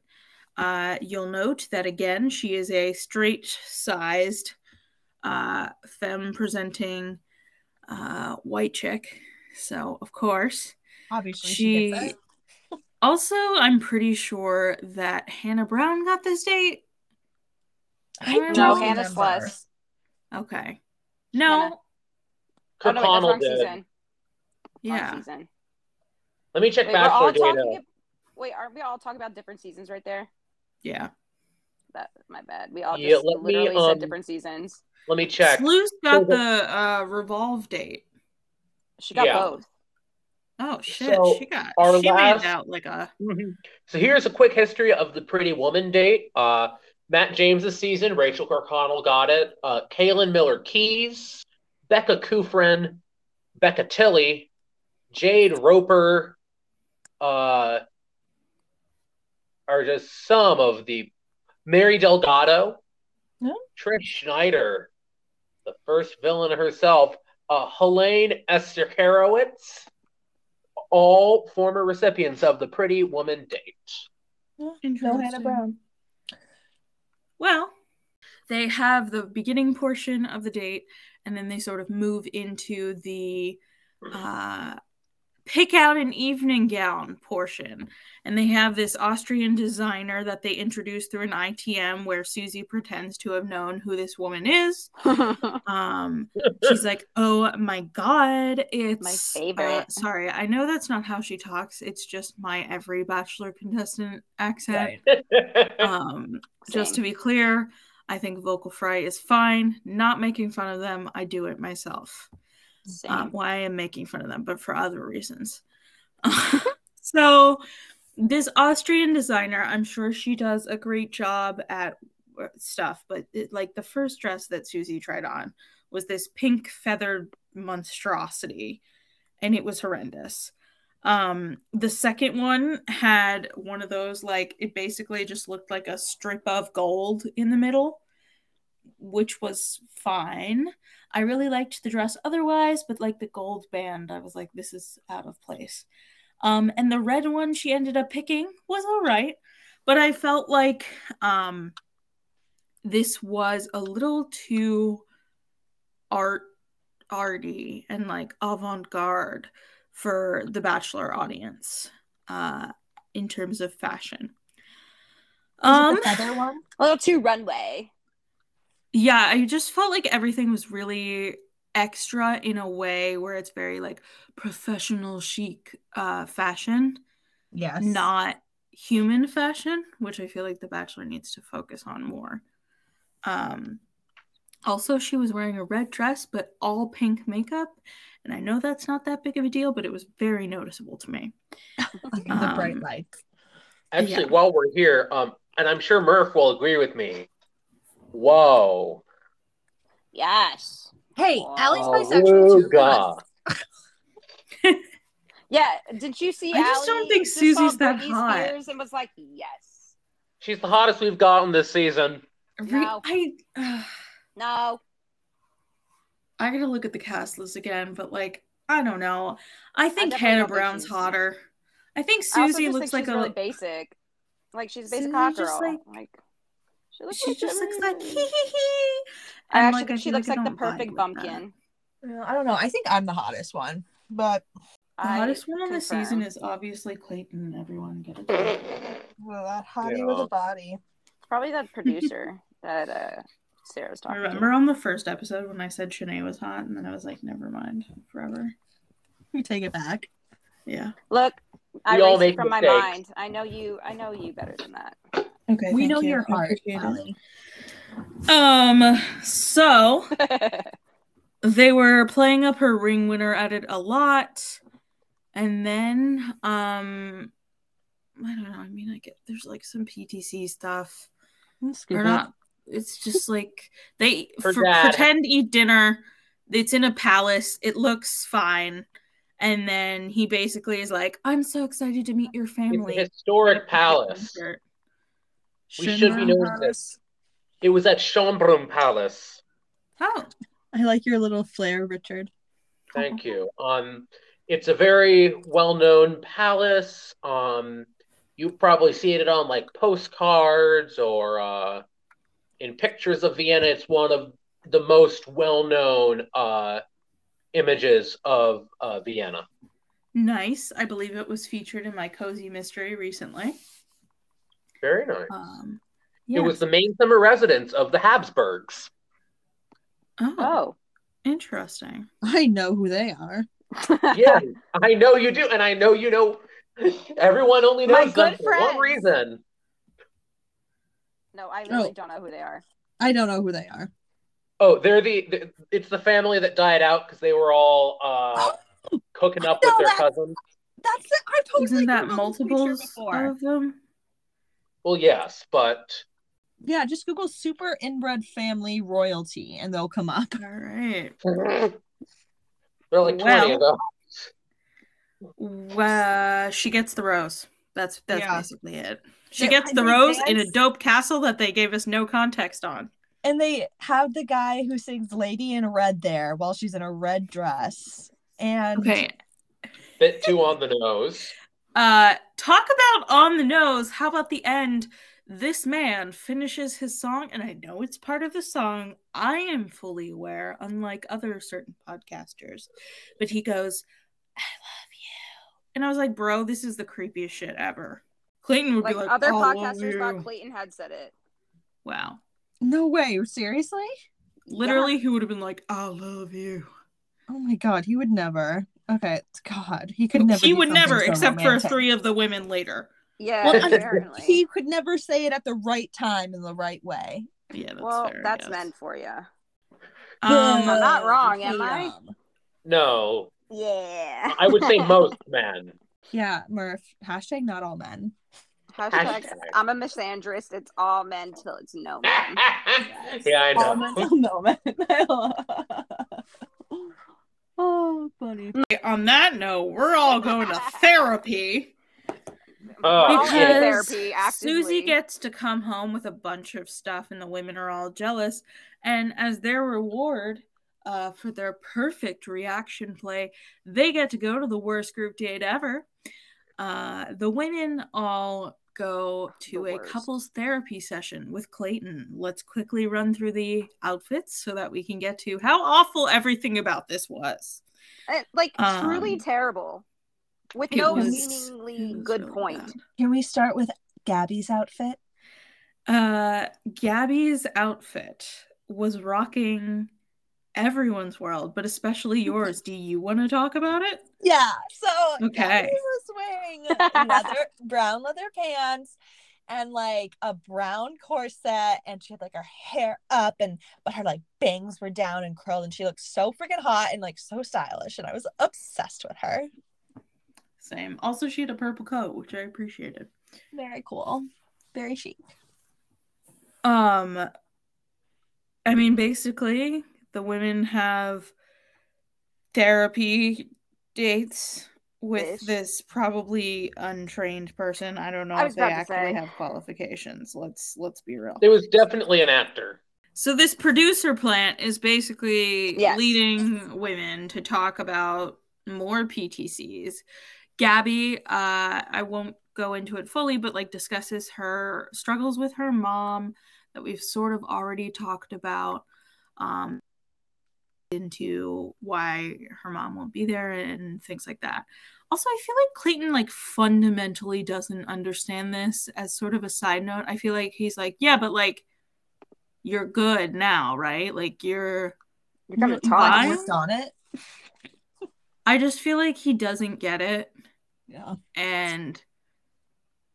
Uh, you'll note that again, she is a straight sized, uh, femme presenting uh, white chick. So, of course, Obviously, she. also, I'm pretty sure that Hannah Brown got this date. I No, No, don't Hannah remember. Sluss. Okay. No. Hannah. Oh, Kirk no, wait, wrong did. season. Wrong Yeah. season. Let me check Wait, we're all Bachelor talking. data. ab- Wait, aren't we all talking about different seasons right there? Yeah. That my bad. We all Yeah, just let me, literally um, said different seasons. Let me check. Sleuth got So the- the uh, revolve date. She got yeah. both. Oh shit! So, she got our she last- out like a So here's a quick history of the Pretty Woman date. Uh, Matt James's season, Rachel Kirkconnell got it. Uh, Caelynn Miller Keyes, Becca Kufrin, Becca Tilley, Jade Roper, uh, are just some of the Mary Delgado, Yeah. Trish Schneider, the first villain herself, uh, Helene Eksterowicz, all former recipients of the Pretty Woman date. No Hannah Brown. Well, they have the beginning portion of the date, and then they sort of move into the uh, pick out an evening gown portion. And they have this Austrian designer that they introduce through an ITM where Susie pretends to have known who this woman is. Um, she's like, "Oh my god, it's my favorite. uh, sorry, I know that's not how she talks. It's just my every Bachelor contestant accent. Um, just to be clear, I think vocal fry is fine. Not making fun of them. I do it myself. Um, well, I am making fun of them, but for other reasons. so, this Austrian designer, I'm sure she does a great job at stuff, but it, like the first dress that Susie tried on was this pink feathered monstrosity, and it was horrendous. Um, the second one had one of those like it basically just looked like a strip of gold in the middle, which was fine. I really liked the dress otherwise, but like the gold band, I was like, this is out of place. Um, and the red one she ended up picking was all right, but I felt like um, this was a little too art arty and like avant-garde for the bachelor audience uh in terms of fashion um the feather one. a little too runway. Yeah i just felt like everything was really extra in a way where it's very like professional chic uh fashion Yes. not human fashion which i feel like the bachelor needs to focus on more um also she was wearing a red dress but all pink makeup and i know that's not that big of a deal but it was very noticeable to me the bright Um, lights. Actually, Yeah. while we're here, um, and I'm sure Murph will agree with me. Whoa. Yes. Hey, Wow. Ally's bisexual too. Come on. Ruga. Yeah. Did you see? I just don't think just Susie's that Britney hot. Spears and was like, yes. She's the hottest we've gotten this season. Re- No. I uh, No. I gotta look at the cast list again, but like I don't know. I think definitely Hannah don't think Brown's hotter. I think Susie just looks like she's a really basic. Like she's a basic Susie hot just, girl. like- Like, she looks she like just looks like hee hee hee. I And, actually like, think she looks I like the perfect bumpkin. Yeah, I don't know. I think I'm the hottest one, but The I hottest one on the season is obviously Clayton. Everyone get it. well, that hottie with a body. probably that producer that uh Sarah's I talking remember on the first episode when I said Shanae was hot, and then I was like, never mind, forever. We take it back. Yeah. Look, I We all erased it make from my mind. I know you. I know you better than that. Okay. we know you. your heart, appreciate it. Ally. Um. So they were playing up her ring winner at it a lot, and then um, I don't know. I mean, I get there's like some PTC stuff. or not. It's just like they Her for, pretend eat dinner. It's in a palace. It looks fine. And then he basically is like, I'm so excited to meet your It's family. a historic palace. We should be known this. It was at Schönbrunn Palace. Oh, I like your little flair, Richard. Thank you. Um, it's a very well-known palace. Um, you probably see it on like postcards or uh, in pictures of Vienna. It's one of the most well-known uh, images of uh, Vienna. nice. I believe it was featured in my cozy mystery recently. Very nice. Um, It was the main summer residence of the Habsburgs. oh, oh. interesting. I know who they are. Yeah, I know you do, and I know you know. Everyone only My knows them good for one reason. No, I really Oh. don't know who they are. I don't know who they are. Oh, they're the, the it's the family that died out because they were all uh, cooking up with their that. cousins. That's it. I totally Isn't that Googled multiples of them? Well, yes, but Yeah, just Google super inbred family royalty and they'll come up. All right. they're like twenty of them. Well, she gets the rose. That's that's Yeah. basically it. She Yeah, gets and the they rose in a dope castle that they gave us no context on. And they have the guy who sings Lady in Red there while she's in a red dress. And Okay. Bit too on the nose. Uh talk about on the nose. How about the end? This man finishes his song, and I know it's part of the song. I am fully aware, unlike other certain podcasters. But he goes, I love you. And I was like, bro, this is the creepiest shit ever. Clayton would Like, be like, other "I love podcasters thought. Clayton had said it. Wow. No way. Seriously? Literally, he would have been like, I love you. Oh my god, he would never. Okay, God, he could never. he would never, so except romantic. for three of the women later. Yeah, Well, apparently. He could never say it at the right time in the right way. Yeah, that's well, fair. That's guess. men for you. Um, I'm not wrong, am I? No, Yeah. I would say most men. Yeah, Murph. Hashtag not all men. Hashtag, Hashtag. I'm a misandrist. It's all men till it's no men. yeah, I know. All know. men, no men. oh, funny. on that note, we're all going to therapy Oh, All in shit. because therapy, actively. Susie gets to come home with a bunch of stuff, and the women are all jealous. And as their reward uh, for their perfect reaction play, they get to go to the worst group date ever. Uh, the women all go to a couples therapy session with Clayton. Let's quickly run through the outfits so that we can get to how awful everything about this was. Uh, like truly Um, terrible, with no was- seemingly it was good really point. bad. can we start with Gabby's outfit? Uh, Gabby's outfit was rocking everyone's world, but especially yours. Do you want to talk about it? Yeah. So Okay. Gabby was wearing leather brown leather pants and like a brown corset and she had like her hair up and but her like bangs were down and curled and she looked so freaking hot and like so stylish and I was obsessed with her. Same. Also, she had a purple coat, which I appreciated. Very cool. Very chic. Um, I mean, basically, the women have therapy dates with Ish. this probably untrained person. I don't know I if they actually have qualifications. Let's let's be real. It was definitely an actor. So this producer plant is basically Yes. leading women to talk about more PTCs. Gabby, uh, I won't go into it fully, but like discusses her struggles with her mom that we've sort of already talked about. Um, into why her mom won't be there and things like that. Also, I feel like Clayton like fundamentally doesn't understand this as sort of a side note. I feel like he's like, yeah, but like you're good now, right? Like you're You're kind of talk. Why? Worked on it. I just feel like he doesn't get it Yeah. and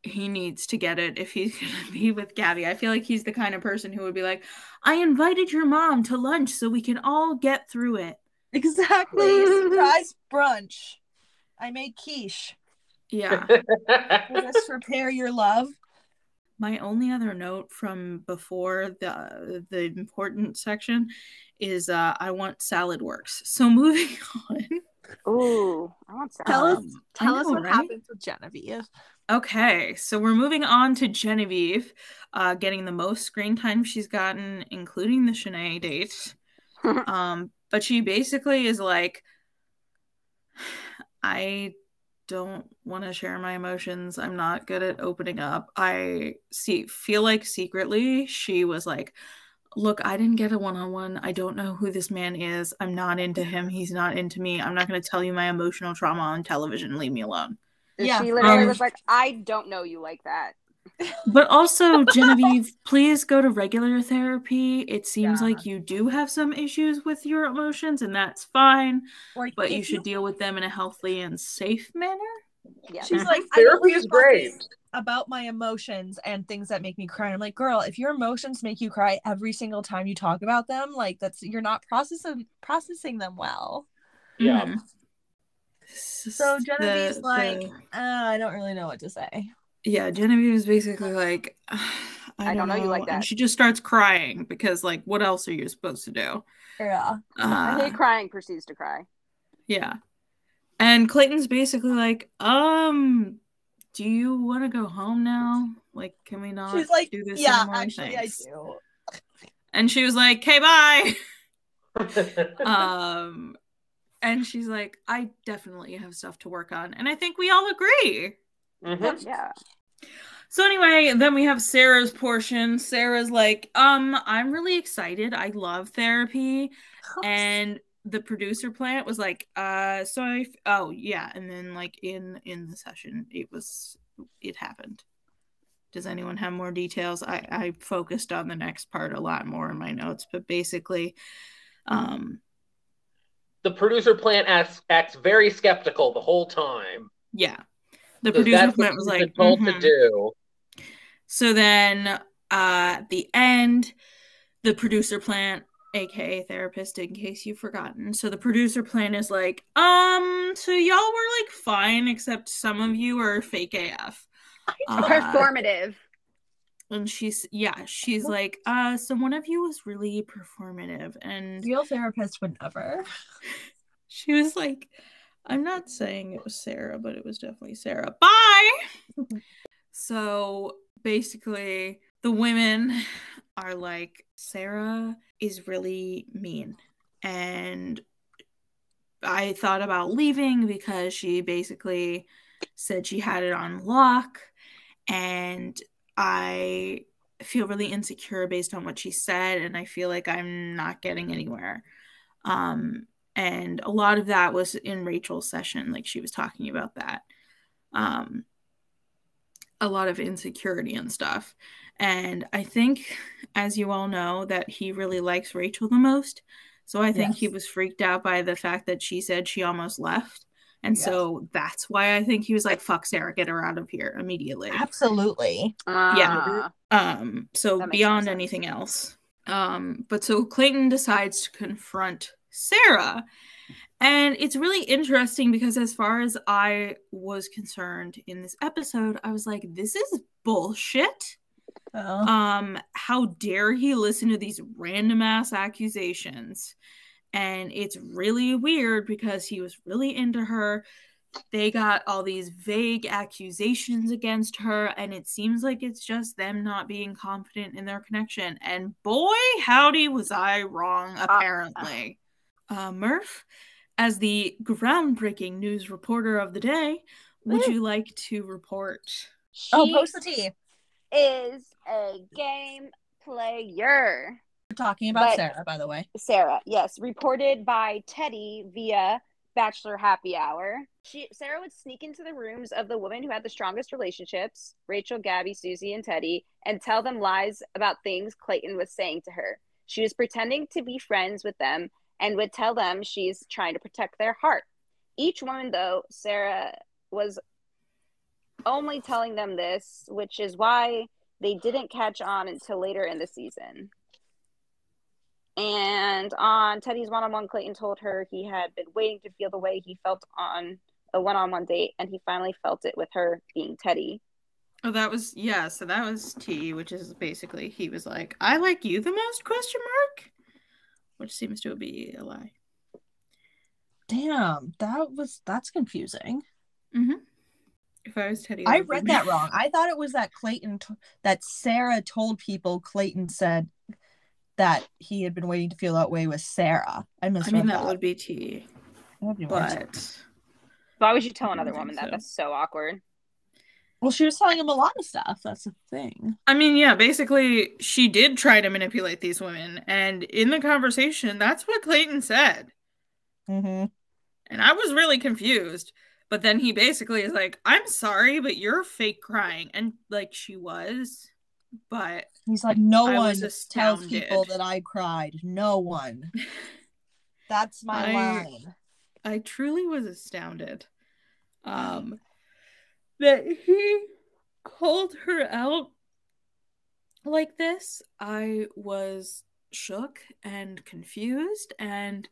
he needs to get it if he's gonna be with Gabby. I feel like he's the kind of person who would be like, I invited your mom to lunch so we can all get through it. Exactly. Surprise brunch. I made quiche. Yeah. Will this repair your love? My only other note from before the the important section is uh I want salad works. So moving on. Ooh, I want some. Tell us- Tell I us what right? happens with Genevieve. Okay, so we're moving on to Genevieve, uh, getting the most screen time she's gotten, including the Shanae date. um, but she basically is like, I don't want to share my emotions. I'm not good at opening up. I see feel like secretly she was like, look, I didn't get a one-on-one. I don't know who this man is. I'm not into him. He's not into me. I'm not going to tell you my emotional trauma on television. Leave me alone. Yeah. She literally Um, was like, I don't know you like that. But also, Genevieve, please go to regular therapy. It seems Yeah. like you do have some issues with your emotions, and that's fine. Like, But you if should deal with them in a healthy and safe manner. Yeah. She's like, Therapy is great. Talking about my emotions and things that make me cry. I'm like, girl, if your emotions make you cry every single time you talk about them, like that's you're not processing processing them well. Yeah. Mhm. So The- Genevieve's like, the- uh, I don't really know what to say. yeah, Genevieve is basically like, I don't, don't know you like And that. she just starts crying because, like, what else are you supposed to do? Yeah. I Uh, hate crying, proceeds to cry. Yeah. And Clayton's basically like, um, do you want to go home now? Like, can we not She's like, do this yeah, anymore? actually, Thanks." I do. And she was like, okay, bye. um, and she's like, I definitely have stuff to work on. And I think we all agree. Mhm. Yeah. So anyway, then we have Sarah's portion. Sarah's like, um, I'm really excited. I love therapy. and the producer plant was like uh so i oh yeah and then like in in the session it was it happened does anyone have more details i i focused on the next part a lot more in my notes but basically um the producer plant acts, acts very skeptical the whole time. yeah the producer plant was like told "Mhm." to do. So then uh at the end, the producer plant, aka therapist, in case you've forgotten. So the producer plan is like, um, so y'all were like fine, except some of you are fake AF. Uh, Performative. and she's yeah, she's like, uh, so one of you was really performative, and Real therapist would never. she was like, I'm not saying it was Sarah, but it was definitely Sarah. Bye. so basically, the women are like, Sarah is really mean. And I thought about leaving because she basically said she had it on lock. And I feel really insecure based on what she said. And I feel like I'm not getting anywhere. Um, and a lot of that was in Rachel's session, like she was talking about that. Um, a lot of insecurity and stuff. And I think, as you all know, that he really likes Rachel the most. So I think he was freaked out by the fact that she said she almost left. And Yes. so that's why I think he was like, fuck Sarah, get her out of here immediately. Absolutely. Yeah. Ah. Um, so beyond sense. anything else. Um, but so Clayton decides to confront Sarah. And it's really interesting because as far as I was concerned in this episode, I was like, this is bullshit. Oh. Um, how dare he listen to these random ass accusations? And it's really weird because he was really into her. they got all these vague accusations against her, and it seems like it's just them not being confident in their connection. And boy, howdy, was I wrong, apparently. Uh, Murph, as the groundbreaking news reporter of the day, would Woo. you like to report? Oh, post the tea. Is a game player. We're talking about But- Sarah, by the way. Sarah, yes, reported by Teddi via Bachelor Happy Hour. She Sarah would sneak into the rooms of the women who had the strongest relationships, Rachel, Gabby, Susie, and Teddi, and tell them lies about things Clayton was saying to her. She was pretending to be friends with them and would tell them she's trying to protect their heart. Each woman, though, Sarah was only telling them this, which is why they didn't catch on until later in the season. And on Teddi's one on one, Clayton told her he had been waiting to feel the way he felt on a one on one date, and he finally felt it with her being Teddi. Oh, that was yeah. So that was T, which is basically he was like, "I like you the most?" Question mark, which seems to be a lie. Damn, that was that's confusing. Mm-hmm. If I was Teddi, I would read me. that wrong. I thought it was that Clayton t- that Sarah told people Clayton said that he had been waiting to feel that way with Sarah. I I misread mean, that. that would be T, That'd be weird. but Why would you tell another woman think that? That's so awkward. Well, she was telling him a lot of stuff. That's the thing. I mean, yeah, basically, she did try to manipulate these women, and in the conversation, that's what Clayton said. Mm-hmm. And I was really confused. But then he basically is like, I'm sorry, but you're fake crying. And like she was, but He's like, no I one tells people that I cried. No one. That's my I- line. I truly was astounded. Um that he called her out like this. I was shook and confused and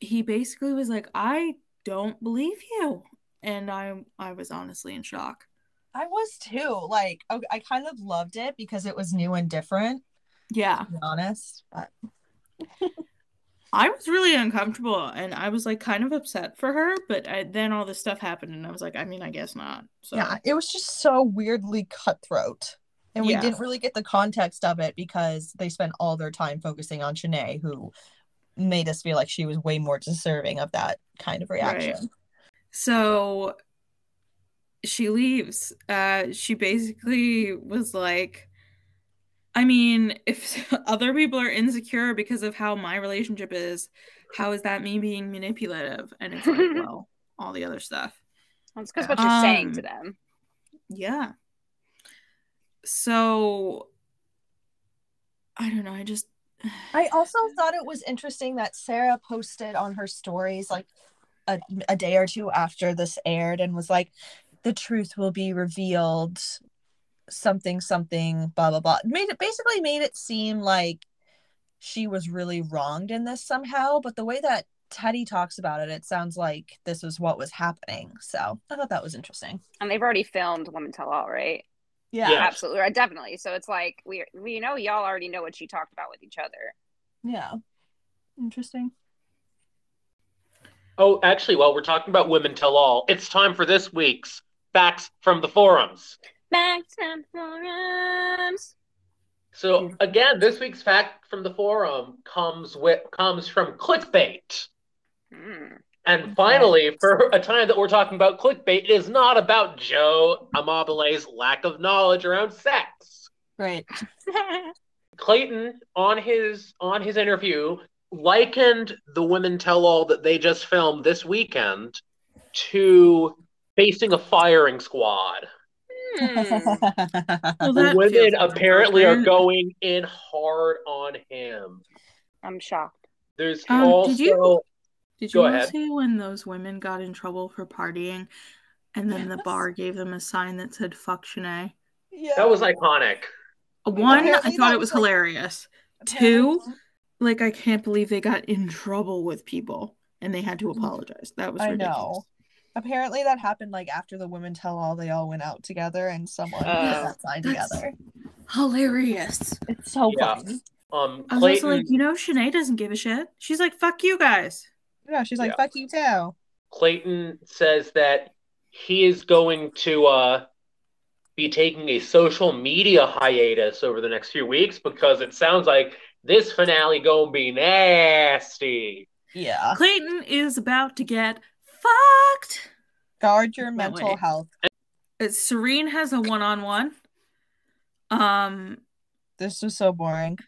he basically was like, "I don't believe you." And I I was honestly in shock. I was too. Like, I, kind of loved it because it was new and different. Yeah. To be honest, but I was really uncomfortable and I was like kind of upset for her, but I, then all this stuff happened and I was like, I mean, I guess not. So yeah, it was just so weirdly cutthroat. And we Yeah. didn't really get the context of it because they spent all their time focusing on Shanae, who made us feel like she was way more deserving of that kind of reaction. So she leaves. Uh, she basically was like, I mean, if other people are insecure because of how my relationship is, how is that me being manipulative? And it's like, well, all the other stuff. That's because what you're saying Um, to them. Yeah. So I don't know. I just I also thought it was interesting that Sarah posted on her stories like a, a day or two after this aired and was like, the truth will be revealed, something, something, blah, blah, blah. Made it basically made it seem like she was really wronged in this somehow. But the way that Teddi talks about it, it sounds like this was what was happening. So I thought that was interesting. And they've already filmed Women Tell All, right? Yeah. Yeah. Absolutely, right, definitely. So it's like we we know y'all already know what she talked about with each other. Yeah. Interesting. Oh, actually, while we're talking about women tell all, it's time for this week's facts from the forums. Maximum forums. So again, this week's fact from the forum comes with comes from clickbait. Hmm. And finally, for a time that we're talking about clickbait, it is not about Joe Amabile's lack of knowledge around sex. Right. Clayton on his on his interview likened the women tell all that they just filmed this weekend to facing a firing squad. Hmm. well, The women feels apparently are going in hard on him. I'm shocked. There's Um, also did you- Did Go see when those women got in trouble for partying and then the bar gave them a sign that said fuck Shanae? yeah. that was iconic. One, I Apparently thought it was, was like- hilarious. Two, like I can't believe they got in trouble with people and they had to apologize. That was I know. Apparently that happened like after the women tell all they all went out together and someone Oh. put that sign That's- together. Hilarious. It's so Yeah. funny. Um, I was also like, you know, Shanae doesn't give a shit. She's like, fuck you guys. Yeah, she's like, Yeah. fuck you too. Clayton says that he is going to uh, be taking a social media hiatus over the next few weeks because it sounds like this finale gonna be nasty. Yeah. Clayton is about to get fucked. Guard your mental way. health. Uh, Serene has a one-on-one. Um, This was so boring.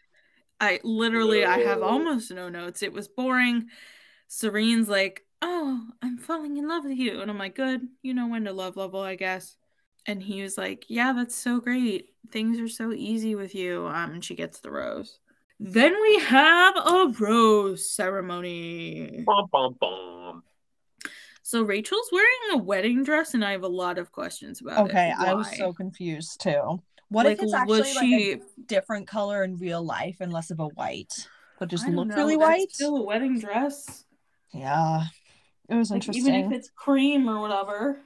I literally I have almost no notes. It was boring. Serene's like, "Oh, I'm falling in love with you," and I'm like, "Good, you know when to love level, I guess." And he was like, "Yeah, that's so great. Things are so easy with you." Um, and she gets the rose. Then we have a rose ceremony. Bum, bum, bum. So Rachel's wearing a wedding dress, and I have a lot of questions about it. Okay, I was so confused too. What like, if it's actually was like she? a different color in real life and less of a white, but just I look know, really white? Still a wedding dress. Yeah, it was Like, interesting. even if it's cream or whatever.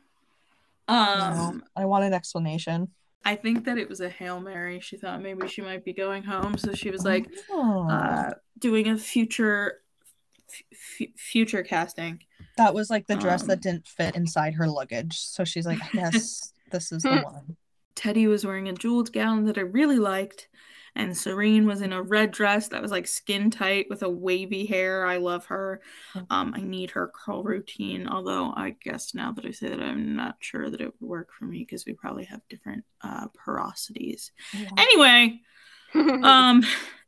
Um, I want an explanation. I think that it was a hail mary. She thought maybe she might be going home, so she was like Oh, uh, doing a future f- f- future casting. that was like the dress um, that didn't fit inside her luggage. So she's like, I guess this is the one. Teddi was wearing a jeweled gown that I really liked, and Serene was in a red dress that was like skin tight with a wavy hair. I love her. Um, I need her curl routine, although I guess now that I say that, I'm not sure that it would work for me because we probably have different uh, porosities. Anyway, um, Know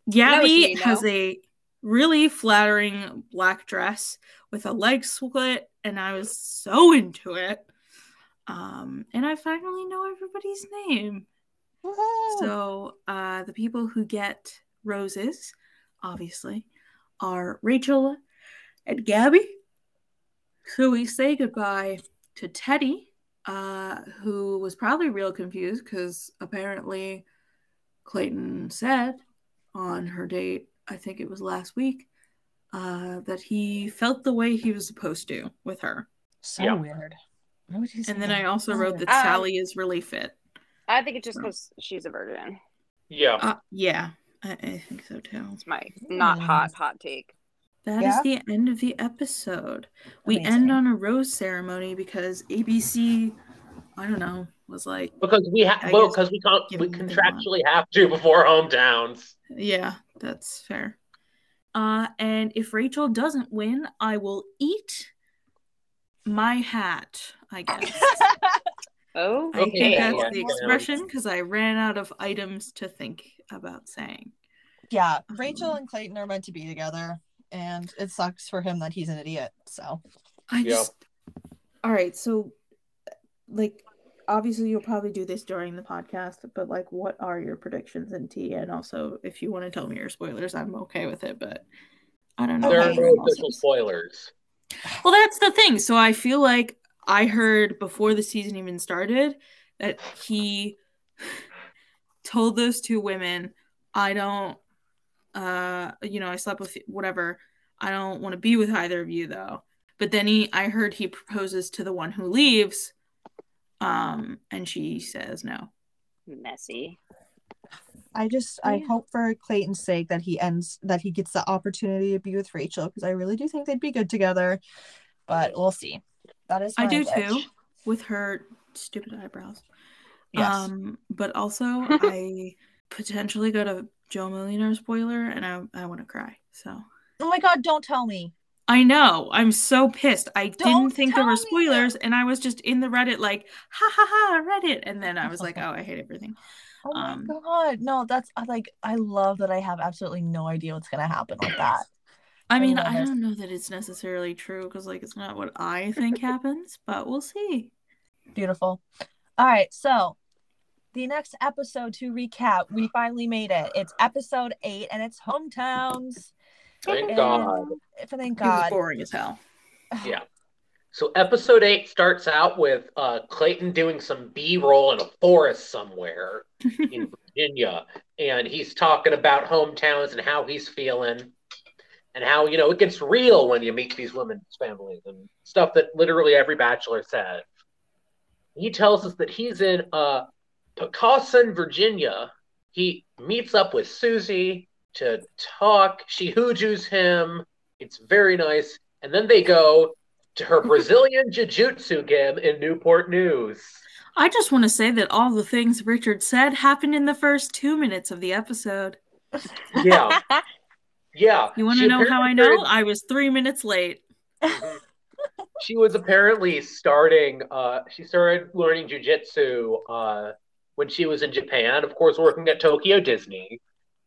what Gabby has a really flattering black dress with a leg split, and I was so into it. Um, and I finally know everybody's name. Woohoo! So uh, the people who get roses, obviously, are Rachel and Gabby. So we say goodbye to Teddi, uh, who was probably real confused because apparently Clayton said on her date, I think it was last week, uh, that he felt the way he was supposed to with her. so Yeah. weird. Why would he say And then that? I also wrote that Sally is really fit. I think it's just because she's a virgin. Yeah. Uh, yeah, I, I think so too. It's my not hot hot take. That is Yeah. the end of the episode. We end on a rose ceremony because ABC, I don't know, was like, Because we have, well, because we can't, we them what they contractually have to before hometowns. yeah, that's fair. Uh, and if Rachel doesn't win, I will eat my hat, I guess. Oh, I Okay, think yeah, that's the expression because I ran out of items to think about saying. Yeah, um, Rachel and Clayton are meant to be together, and it sucks for him that he's an idiot. So I Yeah. just all right. So, uh, like, obviously, you'll probably do this during the podcast, but like, what are your predictions in T? And also, if you want to tell me your spoilers, I'm okay with it. But I don't know. There are no official spoilers. Well, that's the thing. So I feel like I heard before the season even started that he told those two women, "I don't, uh, you know, I slept with whatever. I don't want to be with either of you, though." But then he, I heard he proposes to the one who leaves, um, and she says no. messy. I just I hope for Clayton's sake that he ends that he gets the opportunity to be with Rachel because I really do think they'd be good together. But we'll see. That is I do wish. too, with her stupid eyebrows. Yes. Um, but also I potentially go to Joe Millionaire spoiler, and I I want to cry. So. oh my god, don't tell me. I know. I'm so pissed. I Don't didn't think there were spoilers, and I was just in the Reddit like, ha ha ha, Reddit, and then I was like, oh, I hate everything. Oh my Um, god. No, that's I like I love that I have absolutely no idea what's gonna happen with that. I I mean, love I don't know that it's necessarily true because like it's not what I think happens, but we'll see. Beautiful. All right, so the next episode to recap, we finally made it. It's episode eight, and it's hometowns. Thank And- God. Thank It was God. boring as hell. Yeah. So episode eight starts out with uh, Clayton doing some B-roll in a forest somewhere in Virginia, and he's talking about hometowns and how he's feeling, and how you know it gets real when you meet these women's families and stuff that literally every bachelor said. He tells us that he's in uh, Poquoson, Virginia. He meets up with Susie to talk. She hoojoos him. It's very nice, and then they go to her Brazilian Jiu-Jitsu gym in Newport News. I just want to say that all the things Richard said happened in the first two minutes of the episode. Yeah, yeah. You want to know how I know? I was three minutes late. Mhm. she was apparently starting uh she started learning jujitsu uh when she was in Japan, of course working at Tokyo Disney.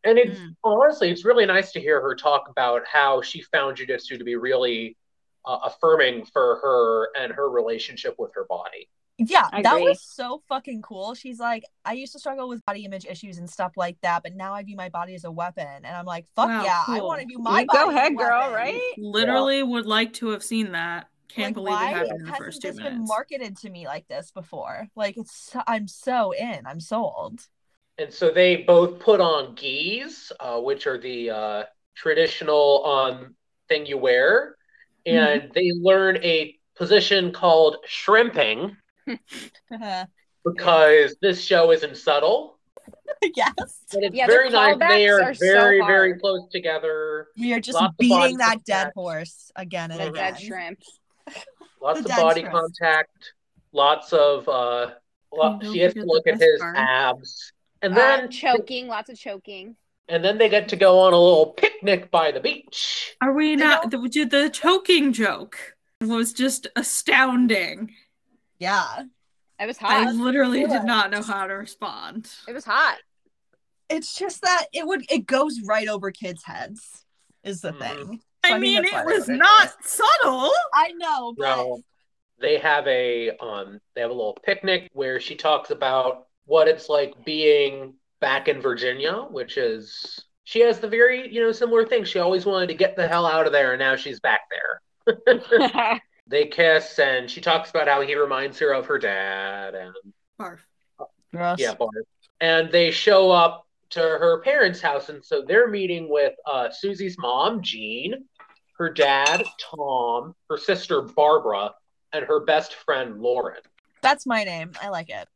And it's Mm. honestly it's really nice to hear her talk about how she found jujitsu to be really uh, affirming for her and her relationship with her body. Yeah, I that agree. was so fucking cool. She's like, I used to struggle with body image issues and stuff like that, but now I view my body as a weapon. And I'm like, fuck Wow, yeah, I want to view my You body. go as a ahead, girl, weapon. right? Literally would like to have seen that. Can't Like, believe why it happened in the hasn't first two this been minutes. marketed to me like this before? Like, it's I'm so in. I'm sold. And so they both put on gis, uh, which are the uh, traditional um, thing you wear, and they learn a position called shrimping because this show isn't subtle. yes, And it's Yeah, very their nice. They callbacks are are so very, very close together. we are just Lots beating that dead horse again and again. Dead shrimps. Lots The of body shrimp. contact. Lots of. Uh, lo- she has to look at his part. abs, and Uh, then choking, lots of choking. and then they get to go on a little picnic by the beach. Are we not? The, the choking joke was just astounding. Yeah, It was hot. I literally do did not know how to respond. It was hot. it's just that it would it goes right over kids' heads. Is the Mhm. thing. I, So mean, that's why it was wrote not subtle. I know, but No, they have a um, they have a little picnic where she talks about what it's like being back in Virginia, which is she has the very you know similar thing. She always wanted to get the hell out of there, and now she's back there. They kiss, and she talks about how he reminds her of her dad, and Barf. Gross. yeah, Bart. And they show up to her parents' house, and so they're meeting with uh, Susie's mom, Jean, her dad, Tom, her sister Barbara, and her best friend Lauren. That's my name. I like it.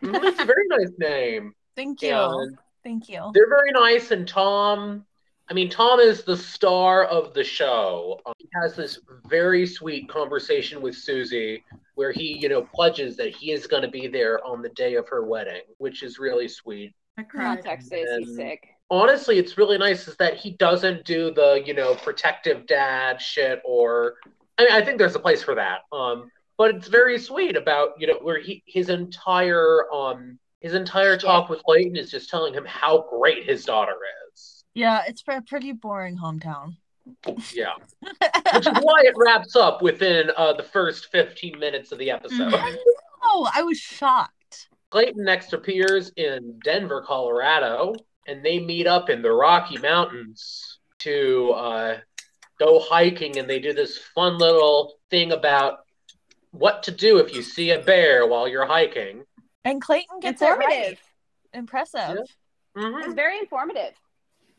It's a very nice name. Thank you. And Thank you. they're very nice, and Tom. I mean, Tom is the star of the show. Um, he has this very sweet conversation with Susie where he, you know, pledges that he is going to be there on the day of her wedding, which is really sweet. I cried. Context is he's sick. honestly, it's really nice is that he doesn't do the you know protective dad shit or I mean, I think there's a place for that. Um, but it's very sweet about you know where he his entire um his entire talk with Clayton is just telling him how great his daughter is. Yeah, it's a pretty boring hometown. Yeah, which is why it wraps up within uh, the first 15 minutes of the episode. Oh, I was shocked. Clayton next appears in Denver, Colorado, and they meet up in the Rocky Mountains to uh, go hiking. And they do this fun little thing about what to do if you see a bear while you're hiking. And Clayton gets it right. Informative. Impressive. Mhm. It's very informative.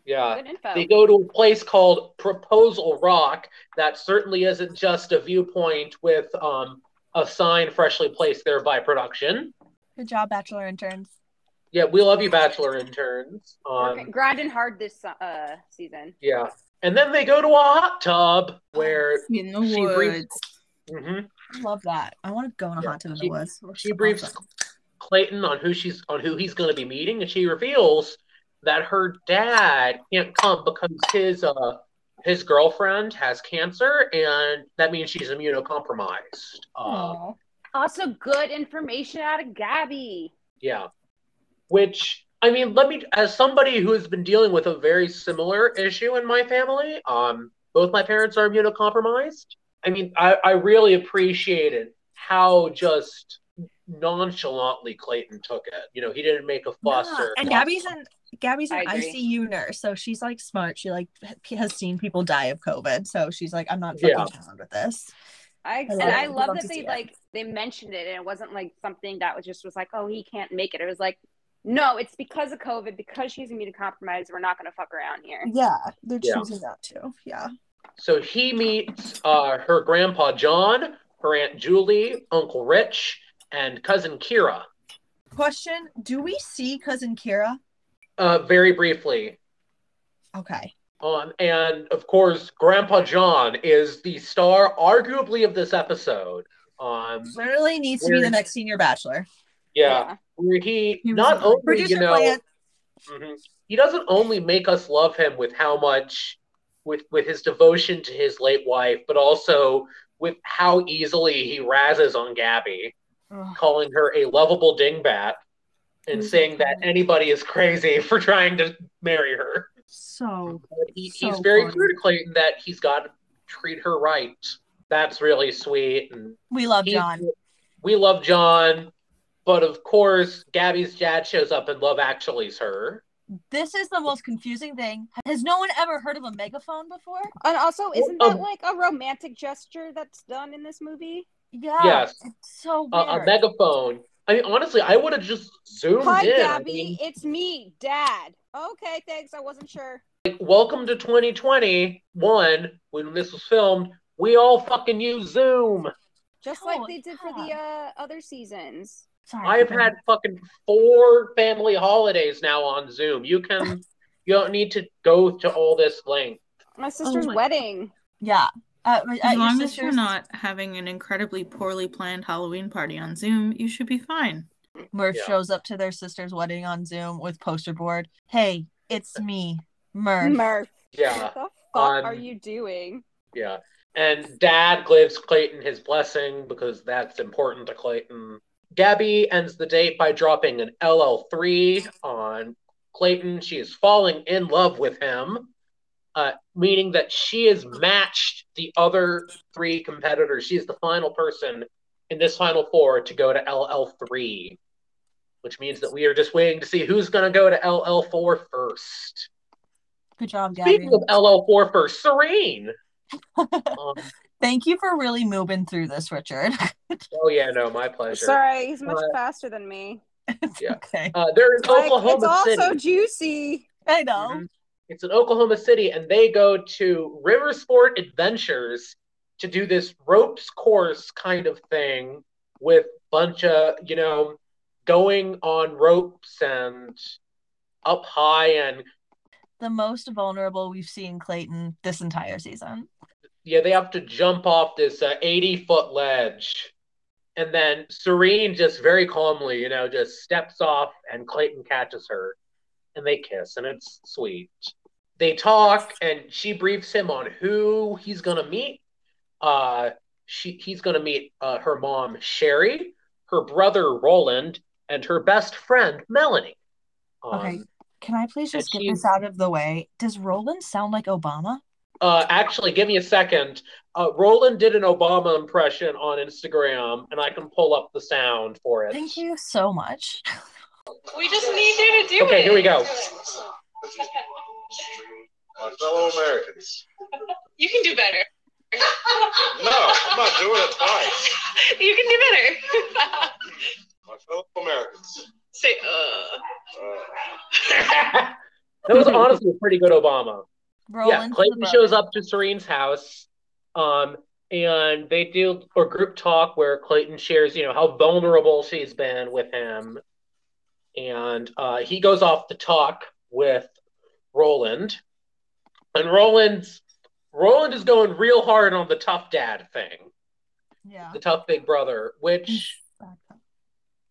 Yeah. Good info. They go to a place called Proposal Rock. That certainly isn't just a viewpoint with um, a sign freshly placed there by production. Good job, Bachelor interns. Yeah, we love you, Bachelor interns. Um, Working- grinding hard this uh season. Yeah. And then they go to a hot tub where In the She breathes- woods. mhm, I love that. I want to go in a Yeah, hot tub in she- the woods. she briefs Clayton on who she's on who he's going to be meeting, and she reveals that her dad can't come because his uh his girlfriend has cancer, and that means she's immunocompromised. Uh, Also, good information out of Gabby. yeah, which I mean, let me as somebody who has been dealing with a very similar issue in my family. Um, both my parents are immunocompromised. I mean, I, I really appreciated how just nonchalantly Clayton took it. You know, he didn't make a fuss. Yeah, or And Gabby's an Gabby's an ICU nurse, so she's like smart. She like has seen people die of COVID, so she's like, I'm not fucking Yeah. around with this. I love and it. I I love love that they see it. like they mentioned it and it wasn't like something that was just was like, oh, he can't make it. It was like, no, it's because of COVID, because she's immunocompromised. We're not gonna fuck around here. Yeah, they're Yeah. choosing not to. Yeah. So he meets uh, her grandpa John, her aunt Julie, Uncle Rich, and cousin Kira. Question: Do we see cousin Kira? Uh, very briefly, Okay. Um, and of course, Grandpa John is the star, arguably, of this episode. Um, Literally needs to be the next senior bachelor. yeah, where he, He not a- only Producer you know Plant. Mhm. he doesn't only make us love him with how much with with his devotion to his late wife, but also with how easily he razzes on Gabby, Ugh. calling her a lovable dingbat and Who's saying that that? anybody is crazy for trying to marry her. So he, So he's very funny. clear to Clayton that he's got to treat her right. That's really sweet. And We love he- John. we love John, but of course, Gabby's dad shows up and Love Actually's her. This is the most confusing thing. Has no one ever heard of a megaphone before? And also, isn't um, that like a romantic gesture that's done in this movie? Yeah. Yes. It's so A, a megaphone. I mean, honestly, I would have just zoomed Hi, in. I Gabby. mean, It's me, Dad. Okay, thanks. I wasn't sure. like, welcome to 2021. When this was filmed, we all fucking use Zoom. Just Oh, like they did for the uh, other seasons. Sorry. I've had fucking four family holidays now on Zoom. You can, you don't need to go to all this length. My sister's my- wedding. Yeah. Uh, at as your long as you're not having an incredibly poorly planned Halloween party on Zoom, you should be fine. Murph Yeah. shows up to their sister's wedding on Zoom with poster board. Hey, it's me, Murph. Murph. Yeah, What the fuck Um, are you doing? yeah. And Dad gives Clayton his blessing because that's important to Clayton. Gabby ends the date by dropping an LL3 on Clayton. She is falling in love with him, uh, meaning that she has matched the other three competitors. She is the final person in this final four to go to LL3, which means that we are just waiting to see who's going to go to LL4 first. Good job, Gabby. Speaking of LL4 first, Serene. Um, Thank you for really moving through this, Richard. oh, yeah, no, my pleasure. Sorry, he's much Uh, faster than me. Yeah. okay. Uh, they're Like, Oklahoma it's also City. juicy. I know. Mhm. It's in Oklahoma City, and they go to River Sport Adventures to do this ropes course kind of thing with bunch of you know going on ropes and up high and The most vulnerable we've seen Clayton this entire season. yeah they have to jump off this uh, 80 foot ledge and then serene just very calmly you know just steps off and clayton catches her and they kiss and it's sweet they talk and she briefs him on who he's gonna meet uh she he's gonna meet uh, her mom sherry her brother roland and her best friend melanie um, Okay. Can I please just get she's- this out of the way? Does Roland sound like Obama? Uh, actually, give me a second. Uh, Roland did an Obama impression on Instagram, and I can pull up the sound for it. Thank you so much. We just need you to do it. Okay, here we go. My fellow Americans. You can do better. No, I'm not doing it twice. you can do better. My fellow Americans. Say, uh. Uh, that was honestly a pretty good Obama. Roland. yeah, Clayton shows up to Serene's house, um, and they do a group talk where Clayton shares, you know, how vulnerable she's been with him, and uh, he goes off to talk with Roland, and Roland's Roland is going real hard on the tough dad thing, Yeah. the tough big brother, which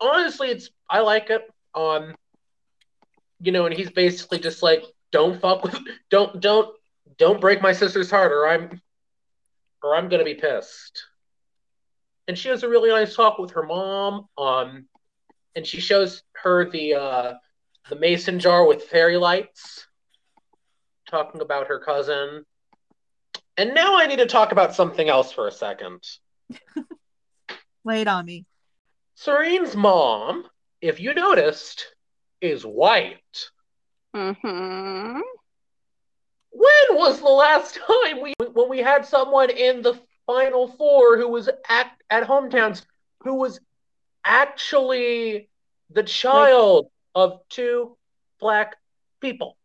honestly, it's I like it. Um, you know, and he's basically just like, don't fuck with, don't don't don't break my sister's heart, or I'm, or I'm gonna be pissed. And she has a really nice talk with her mom. Um, and she shows her the uh, the mason jar with fairy lights, talking about her cousin. And now I need to talk about something else for a second. Lay it on me. Serene's mom, if you noticed, is white. Mm-hmm. When was the last time we when we had someone in the final four who was at at hometowns who was actually the child of two black people?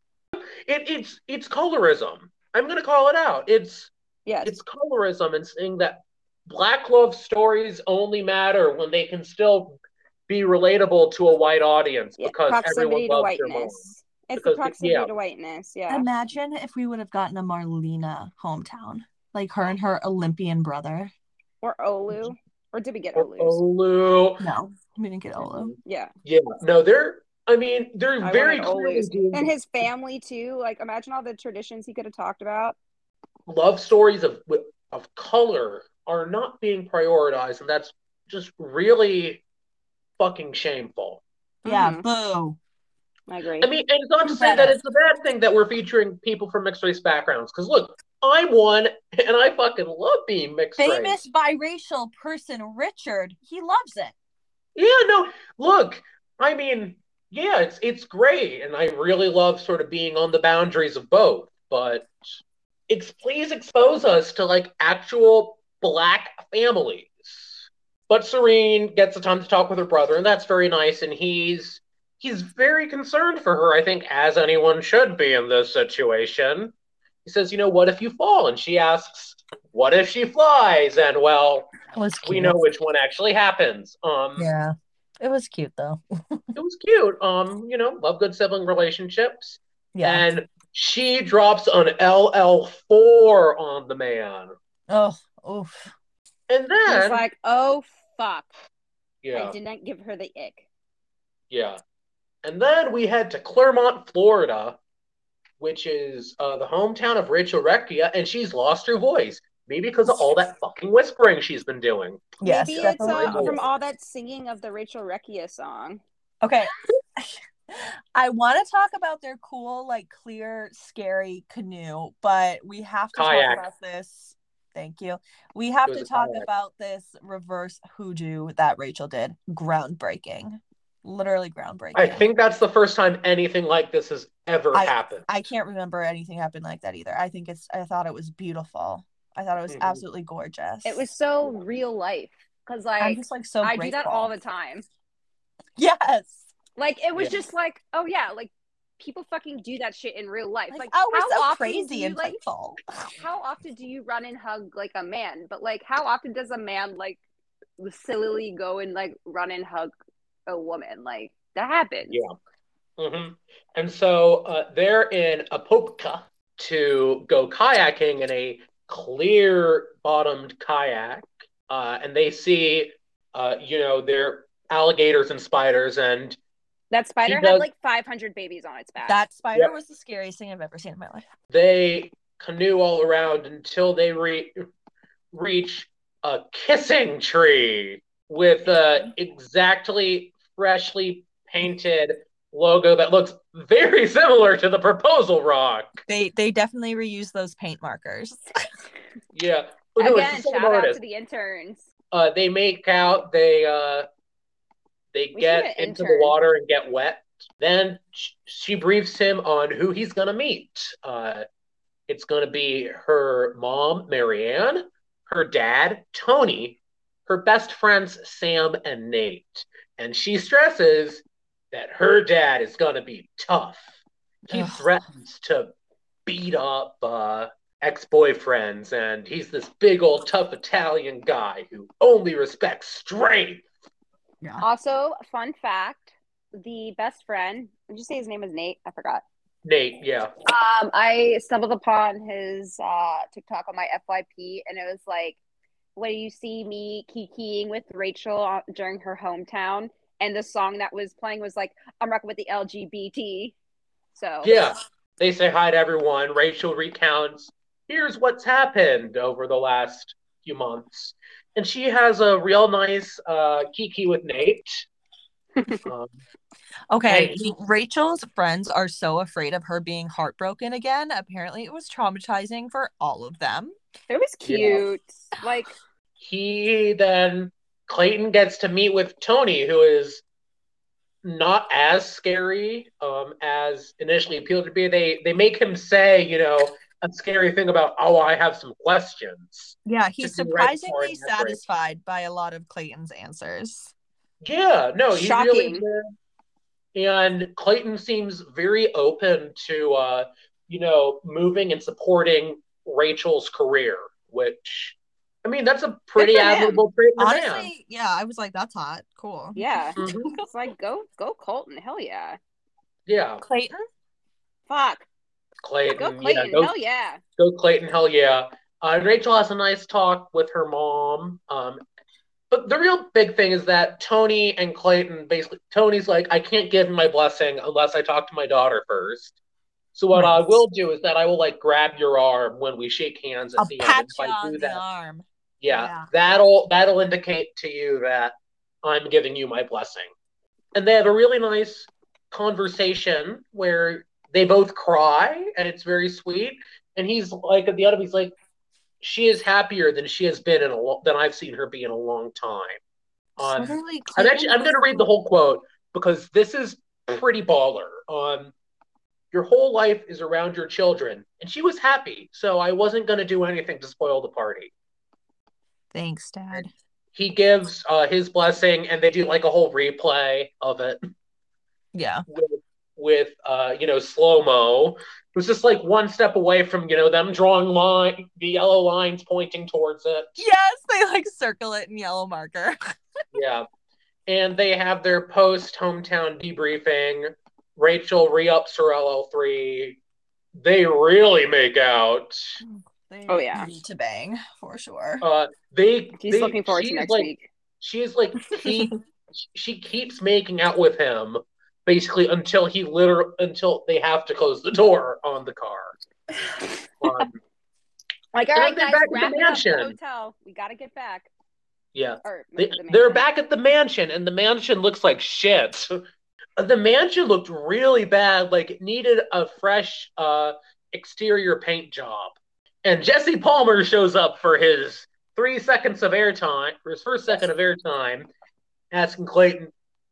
It, it's it's colorism. I'm gonna call it out. It's Yes. it's colorism and saying that black love stories only matter when they can still be relatable to a white audience Yeah, because everyone proximity to loves your mom. whiteness. It's Because, the proximity yeah. to whiteness. Yeah. Imagine if we would have gotten a Marlena hometown, like her and her Olympian brother. Or Olu. Or did we get Or Olu's? Olu. No, we didn't get Olu. Yeah. Yeah, no, they're. I mean, they're I very wanted clearly Olu's. doing And his family too. Like imagine all the traditions he could have talked about. love stories of of color are not being prioritized, and that's just really fucking shameful. Yeah, Mhm. boo. I agree. I mean, and it's not to say that it's a bad thing that we're featuring people from mixed race backgrounds. Because look, I'm one, and I fucking love being mixed Famous race. biracial person Richard, he loves it. Yeah, no, look, I mean, yeah, it's it's great, and I really love sort of being on the boundaries of both. But ex- please expose us to like actual black families. But Serene gets the time to talk with her brother, and that's very nice. And he's he's very concerned for her, I think, as anyone should be in this situation. He says, "You know, what if you fall?" And she asks, "What if she flies?" And well, It was cute. we know which one actually happens. Um, Yeah. It was cute though. it was cute. Um, you know, love good sibling relationships. Yeah. And she drops an LL4 on the man. oh, oof. And He's then, like, oh fuck. yeah, I did not give her the ick. yeah. And then we head to Clermont, Florida, which is uh, the hometown of Rachel Recchia, and she's lost her voice. Maybe because of all that fucking whispering she's been doing. Yes, Maybe it's definitely. uh, from all that singing of the Rachel Recchia song. Okay. I want to talk about their cool, like clear, scary canoe, but we have to Kayak. talk about this. Thank you. We have to talk kayak. about this reverse hoodoo that Rachel did. Groundbreaking. Literally groundbreaking. I think that's the first time anything like this has ever I- happened. I can't remember anything happened like that either. I think it's I thought it was beautiful. I thought it was absolutely gorgeous. It was so real life. Cause like I'm just like so I do that all the time. Yes. Like it was Yeah. just like, oh yeah, like people fucking do that shit in real life. Like, Like, oh, we're how so often do crazy you, and like playful. how often do you run and hug like a man? But like how often does a man like sillily go and like run and hug a woman? Like that happens. Yeah. hmm And so uh, they're in Apopka to go kayaking in a clear bottomed kayak. Uh, and they see, uh, you know, they're alligators and spiders. And That spider does- had like 500 babies on its back. That spider Yep. was the scariest thing I've ever seen in my life. they canoe all around until they re- reach a kissing tree with a exactly freshly painted logo that looks very similar to the proposal rock. They they definitely reuse those paint markers. Yeah. Again, the same shout out to the interns. Uh, they make out. They uh, they We get should have into the water and get wet. Then she briefs him on who he's gonna meet. Uh, it's gonna be her mom, Marianne, her dad, Tony, her best friends, Sam and Nate. And she stresses that her dad is gonna be tough. He Ugh. threatens to beat up uh, ex-boyfriends, and he's this big old tough Italian guy who only respects strength. Also, fun fact: the best friend. Did you say his name was Nate? I forgot. Nate, yeah. Um, I stumbled upon his uh TikTok on my FYP, and it was like, when you see me kikiing with Rachel during her hometown, and the song that was playing was like, "I'm rocking with the LGBT." So Yeah. They say hi to everyone. Rachel recounts, here's what's happened over the last few months. And she has a real nice uh, kiki with Nate. um, Okay, Hey. Rachel's friends are so afraid of her being heartbroken again. Apparently, it was traumatizing for all of them. it was Yeah. cute. Like, he then, Clayton gets to meet with Tony, who is not as scary um, as initially appealed to be. They they make him say, you know, a scary thing about, oh, I have some questions. Yeah, he's right surprisingly great. satisfied by a lot of Clayton's answers. Yeah, no, he really Shocking. did. And Clayton seems very open to, uh, you know, moving and supporting Rachel's career, which, I mean, that's a pretty admirable trait in a man. Honestly, yeah, I was like, that's hot. Cool. yeah, Mhm. it's like go go Colton, hell yeah. Yeah, Clayton? Fuck. Clayton. Go yeah, Clayton. go, Hell yeah. go Clayton, hell yeah. Uh, Rachel has a nice talk with her mom. Um, but the real big thing is that Tony and Clayton basically, Tony's like, I can't give him my blessing unless I talk to my daughter first. So what I will do is that I will like grab your arm when we shake hands at I'll the pat end. you If I on do the that, arm. Yeah, Yeah. that'll that'll indicate to you that I'm giving you my blessing. And they have a really nice conversation where they both cry and it's very sweet. And he's like at the end of he's like, she is happier than she has been in a lo- than I've seen her be in a long time. Um, Totally I'm actually I'm going to read the whole quote because this is pretty baller. Um, your whole life is around your children, and she was happy, so I wasn't going to do anything to spoil the party. Thanks, Dad. He gives uh, his blessing, and they do like a whole replay of it Yeah. with, with uh, you know slow mo. It was just like one step away from you know them drawing line, the yellow lines pointing towards it. Yes, they like circle it in yellow marker. Yeah. And they have their post hometown debriefing. Rachel re ups her LL3. They really make out. They Oh, yeah. need to bang for sure. Uh, they, She's they- looking forward to next like, week. She's like, he, she keeps making out with him basically until he literally, until they have to close the door on the car. Um, Like, all and right, they're guys, back at the wrap it up. The mansion. hotel. We gotta get back. yeah. Or They, the they're back at the mansion, and the mansion looks like shit. The mansion looked really bad, like it needed a fresh uh, exterior paint job. And Jesse Palmer shows up for his three seconds of airtime, for his first second of airtime, asking Clayton,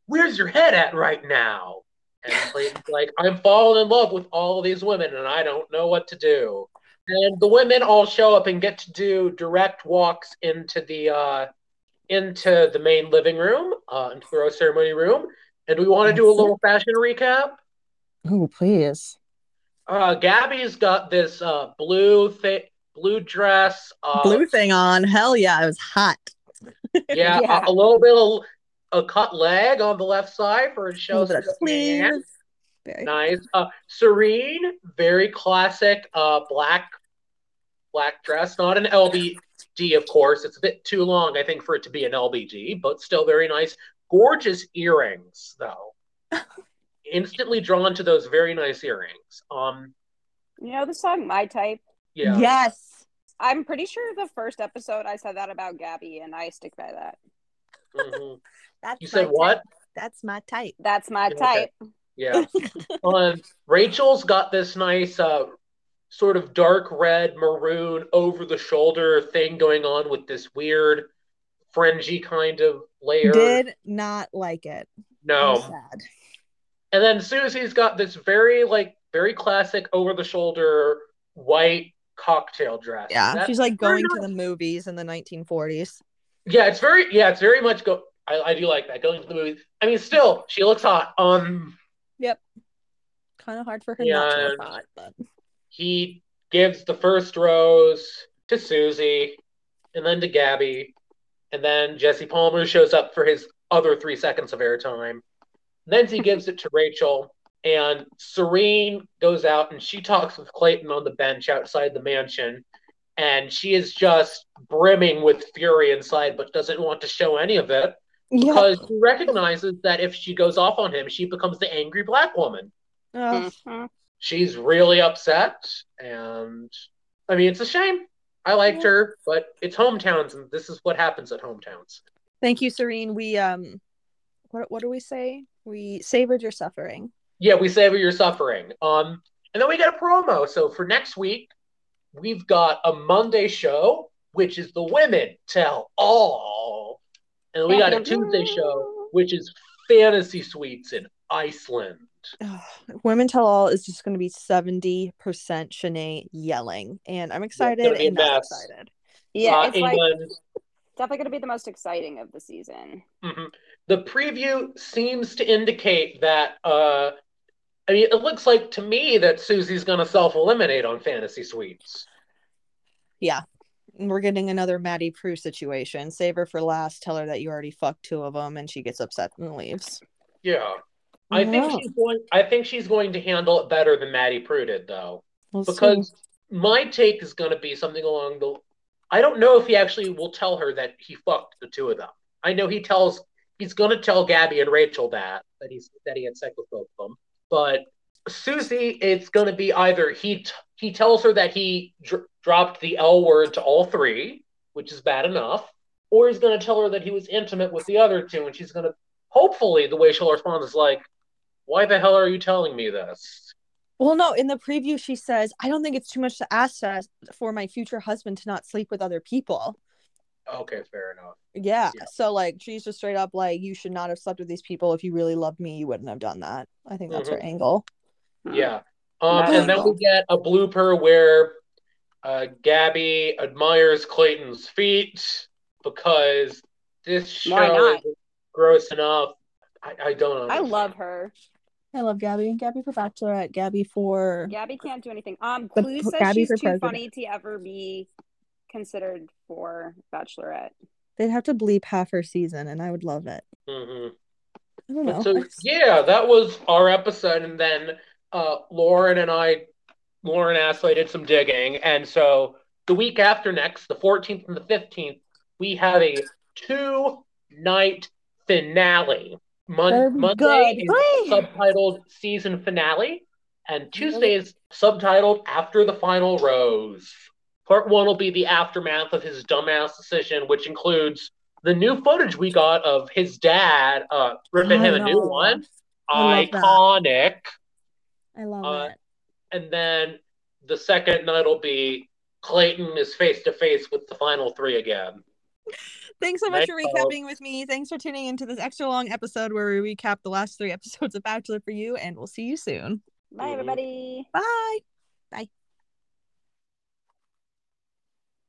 Where's your head at right now? And Clayton's like, I'm falling in love with all of these women, and I don't know what to do. And the women all show up and get to do direct walks into the uh, into the main living room, uh, into the rose ceremony room. And we want to do a little fashion recap. Oh, please. Uh, Gabby's got this uh, blue thick blue dress. Uh, Blue thing on. Hell yeah, it was hot. yeah, Yeah. A, a little bit of a cut leg on the left side for it A shows little the hand. Very Nice. Uh, Serene, very classic uh, black black dress. Not an LBD, of course. It's a bit too long, I think, for it to be an LBD, but still very nice. Gorgeous earrings, though. Instantly drawn to those very nice earrings. Um, You know the song My Type? yeah. Yes. I'm pretty sure the first episode I said that about Gabby, and I stick by that. Mhm. That's You my said what? type. That's my type. That's my Okay. type. Yeah. um, Rachel's got this nice, uh, sort of dark red, maroon, over the shoulder thing going on with this weird, fringy kind of layer. Did not like it. no. I'm sad. And then Susie's got this very, like, very classic over the shoulder white cocktail dress. Yeah, That- she's like very going to the movies in the 1940s. Yeah, it's very, yeah, it's very much go. I, I do like that going to the movies. I mean, still, she looks hot. Um, Yep. Kind of hard for her not to Yeah. look hot, but he gives the first rose to Susie and then to Gabby. And then Jesse Palmer shows up for his other three seconds of airtime. Then he gives it to Rachel. And Serene goes out and she talks with Clayton on the bench outside the mansion. And she is just brimming with fury inside, but doesn't want to show any of it yeah. because she recognizes that if she goes off on him, she becomes the angry black woman Ugh. Mhm. she's really upset and i mean it's a shame i liked her but it's hometowns and this is what happens at hometowns Thank you, Serene. We um, what what do we say? We savored your suffering. yeah we savor your suffering um and then we get a promo so for next week we've got a monday show which is the women tell all and we got a tuesday show which is fantasy suites in iceland Ugh, Women Tell All is just going to be 70% Shanae yelling. And I'm excited gonna and not mess. excited. Yeah, Uh, it's like definitely going to be the most exciting of the season. Mhm. The preview seems to indicate that. Uh, I mean, it looks like to me that Susie's going to self eliminate on Fantasy Suites. Yeah. We're getting another Maddie Prewett situation. Save her for last. Tell her that you already fucked two of them and she gets upset and leaves. Yeah. I think she's going. I think she's going to handle it better than Maddie Prewett did, though. We'll see. because my take is going to be something along the I don't know if he actually will tell her that he fucked the two of them. I know he tells he's going to tell Gabby and Rachel that that he's that he had sex with both of them. But Susie, it's going to be either he t- he tells her that he dr- dropped the L word to all three, which is bad enough, or he's going to tell her that he was intimate with the other two, and she's going to hopefully the way she'll respond is like, "Why the hell are you telling me this?" Well, no, in the preview, she says, I don't think it's too much to ask for my future husband to not sleep with other people. Okay, fair enough. Yeah. Yeah. So, like, she's just straight up like, you should not have slept with these people. If you really loved me, you wouldn't have done that. I think that's her angle. Yeah. Um, That's and then we get a blooper where uh, Gabby admires Clayton's feet because this show is gross enough. I, I don't know. I love her. I love Gabby. Gabby for Bachelorette. Gabby for. Gabby can't do anything. Um, The Clue says Gabby she's too president. funny to ever be considered for Bachelorette. They'd have to bleep half her season, and I would love it. hmm I don't know. So yeah, that was our episode, and then uh, Lauren and I, Lauren Astley did some digging, and so the week after next, the 14th and the 15th, we have a two-night finale. Mon- Monday good. is Whee! subtitled season finale, and Tuesday is subtitled after the final rose. Part one will be the aftermath of his dumbass decision, which includes the new footage we got of his dad uh, ripping I him a new know. one. I love that. Iconic. I love Uh, it. And then the second night will be Clayton is face to face with the final three again. Thanks so much for Thanks, folks. recapping with me. Thanks for tuning into this extra long episode where we recap the last three episodes of Bachelor for you, and we'll see you soon. Bye, Mhm. everybody. Bye. Bye.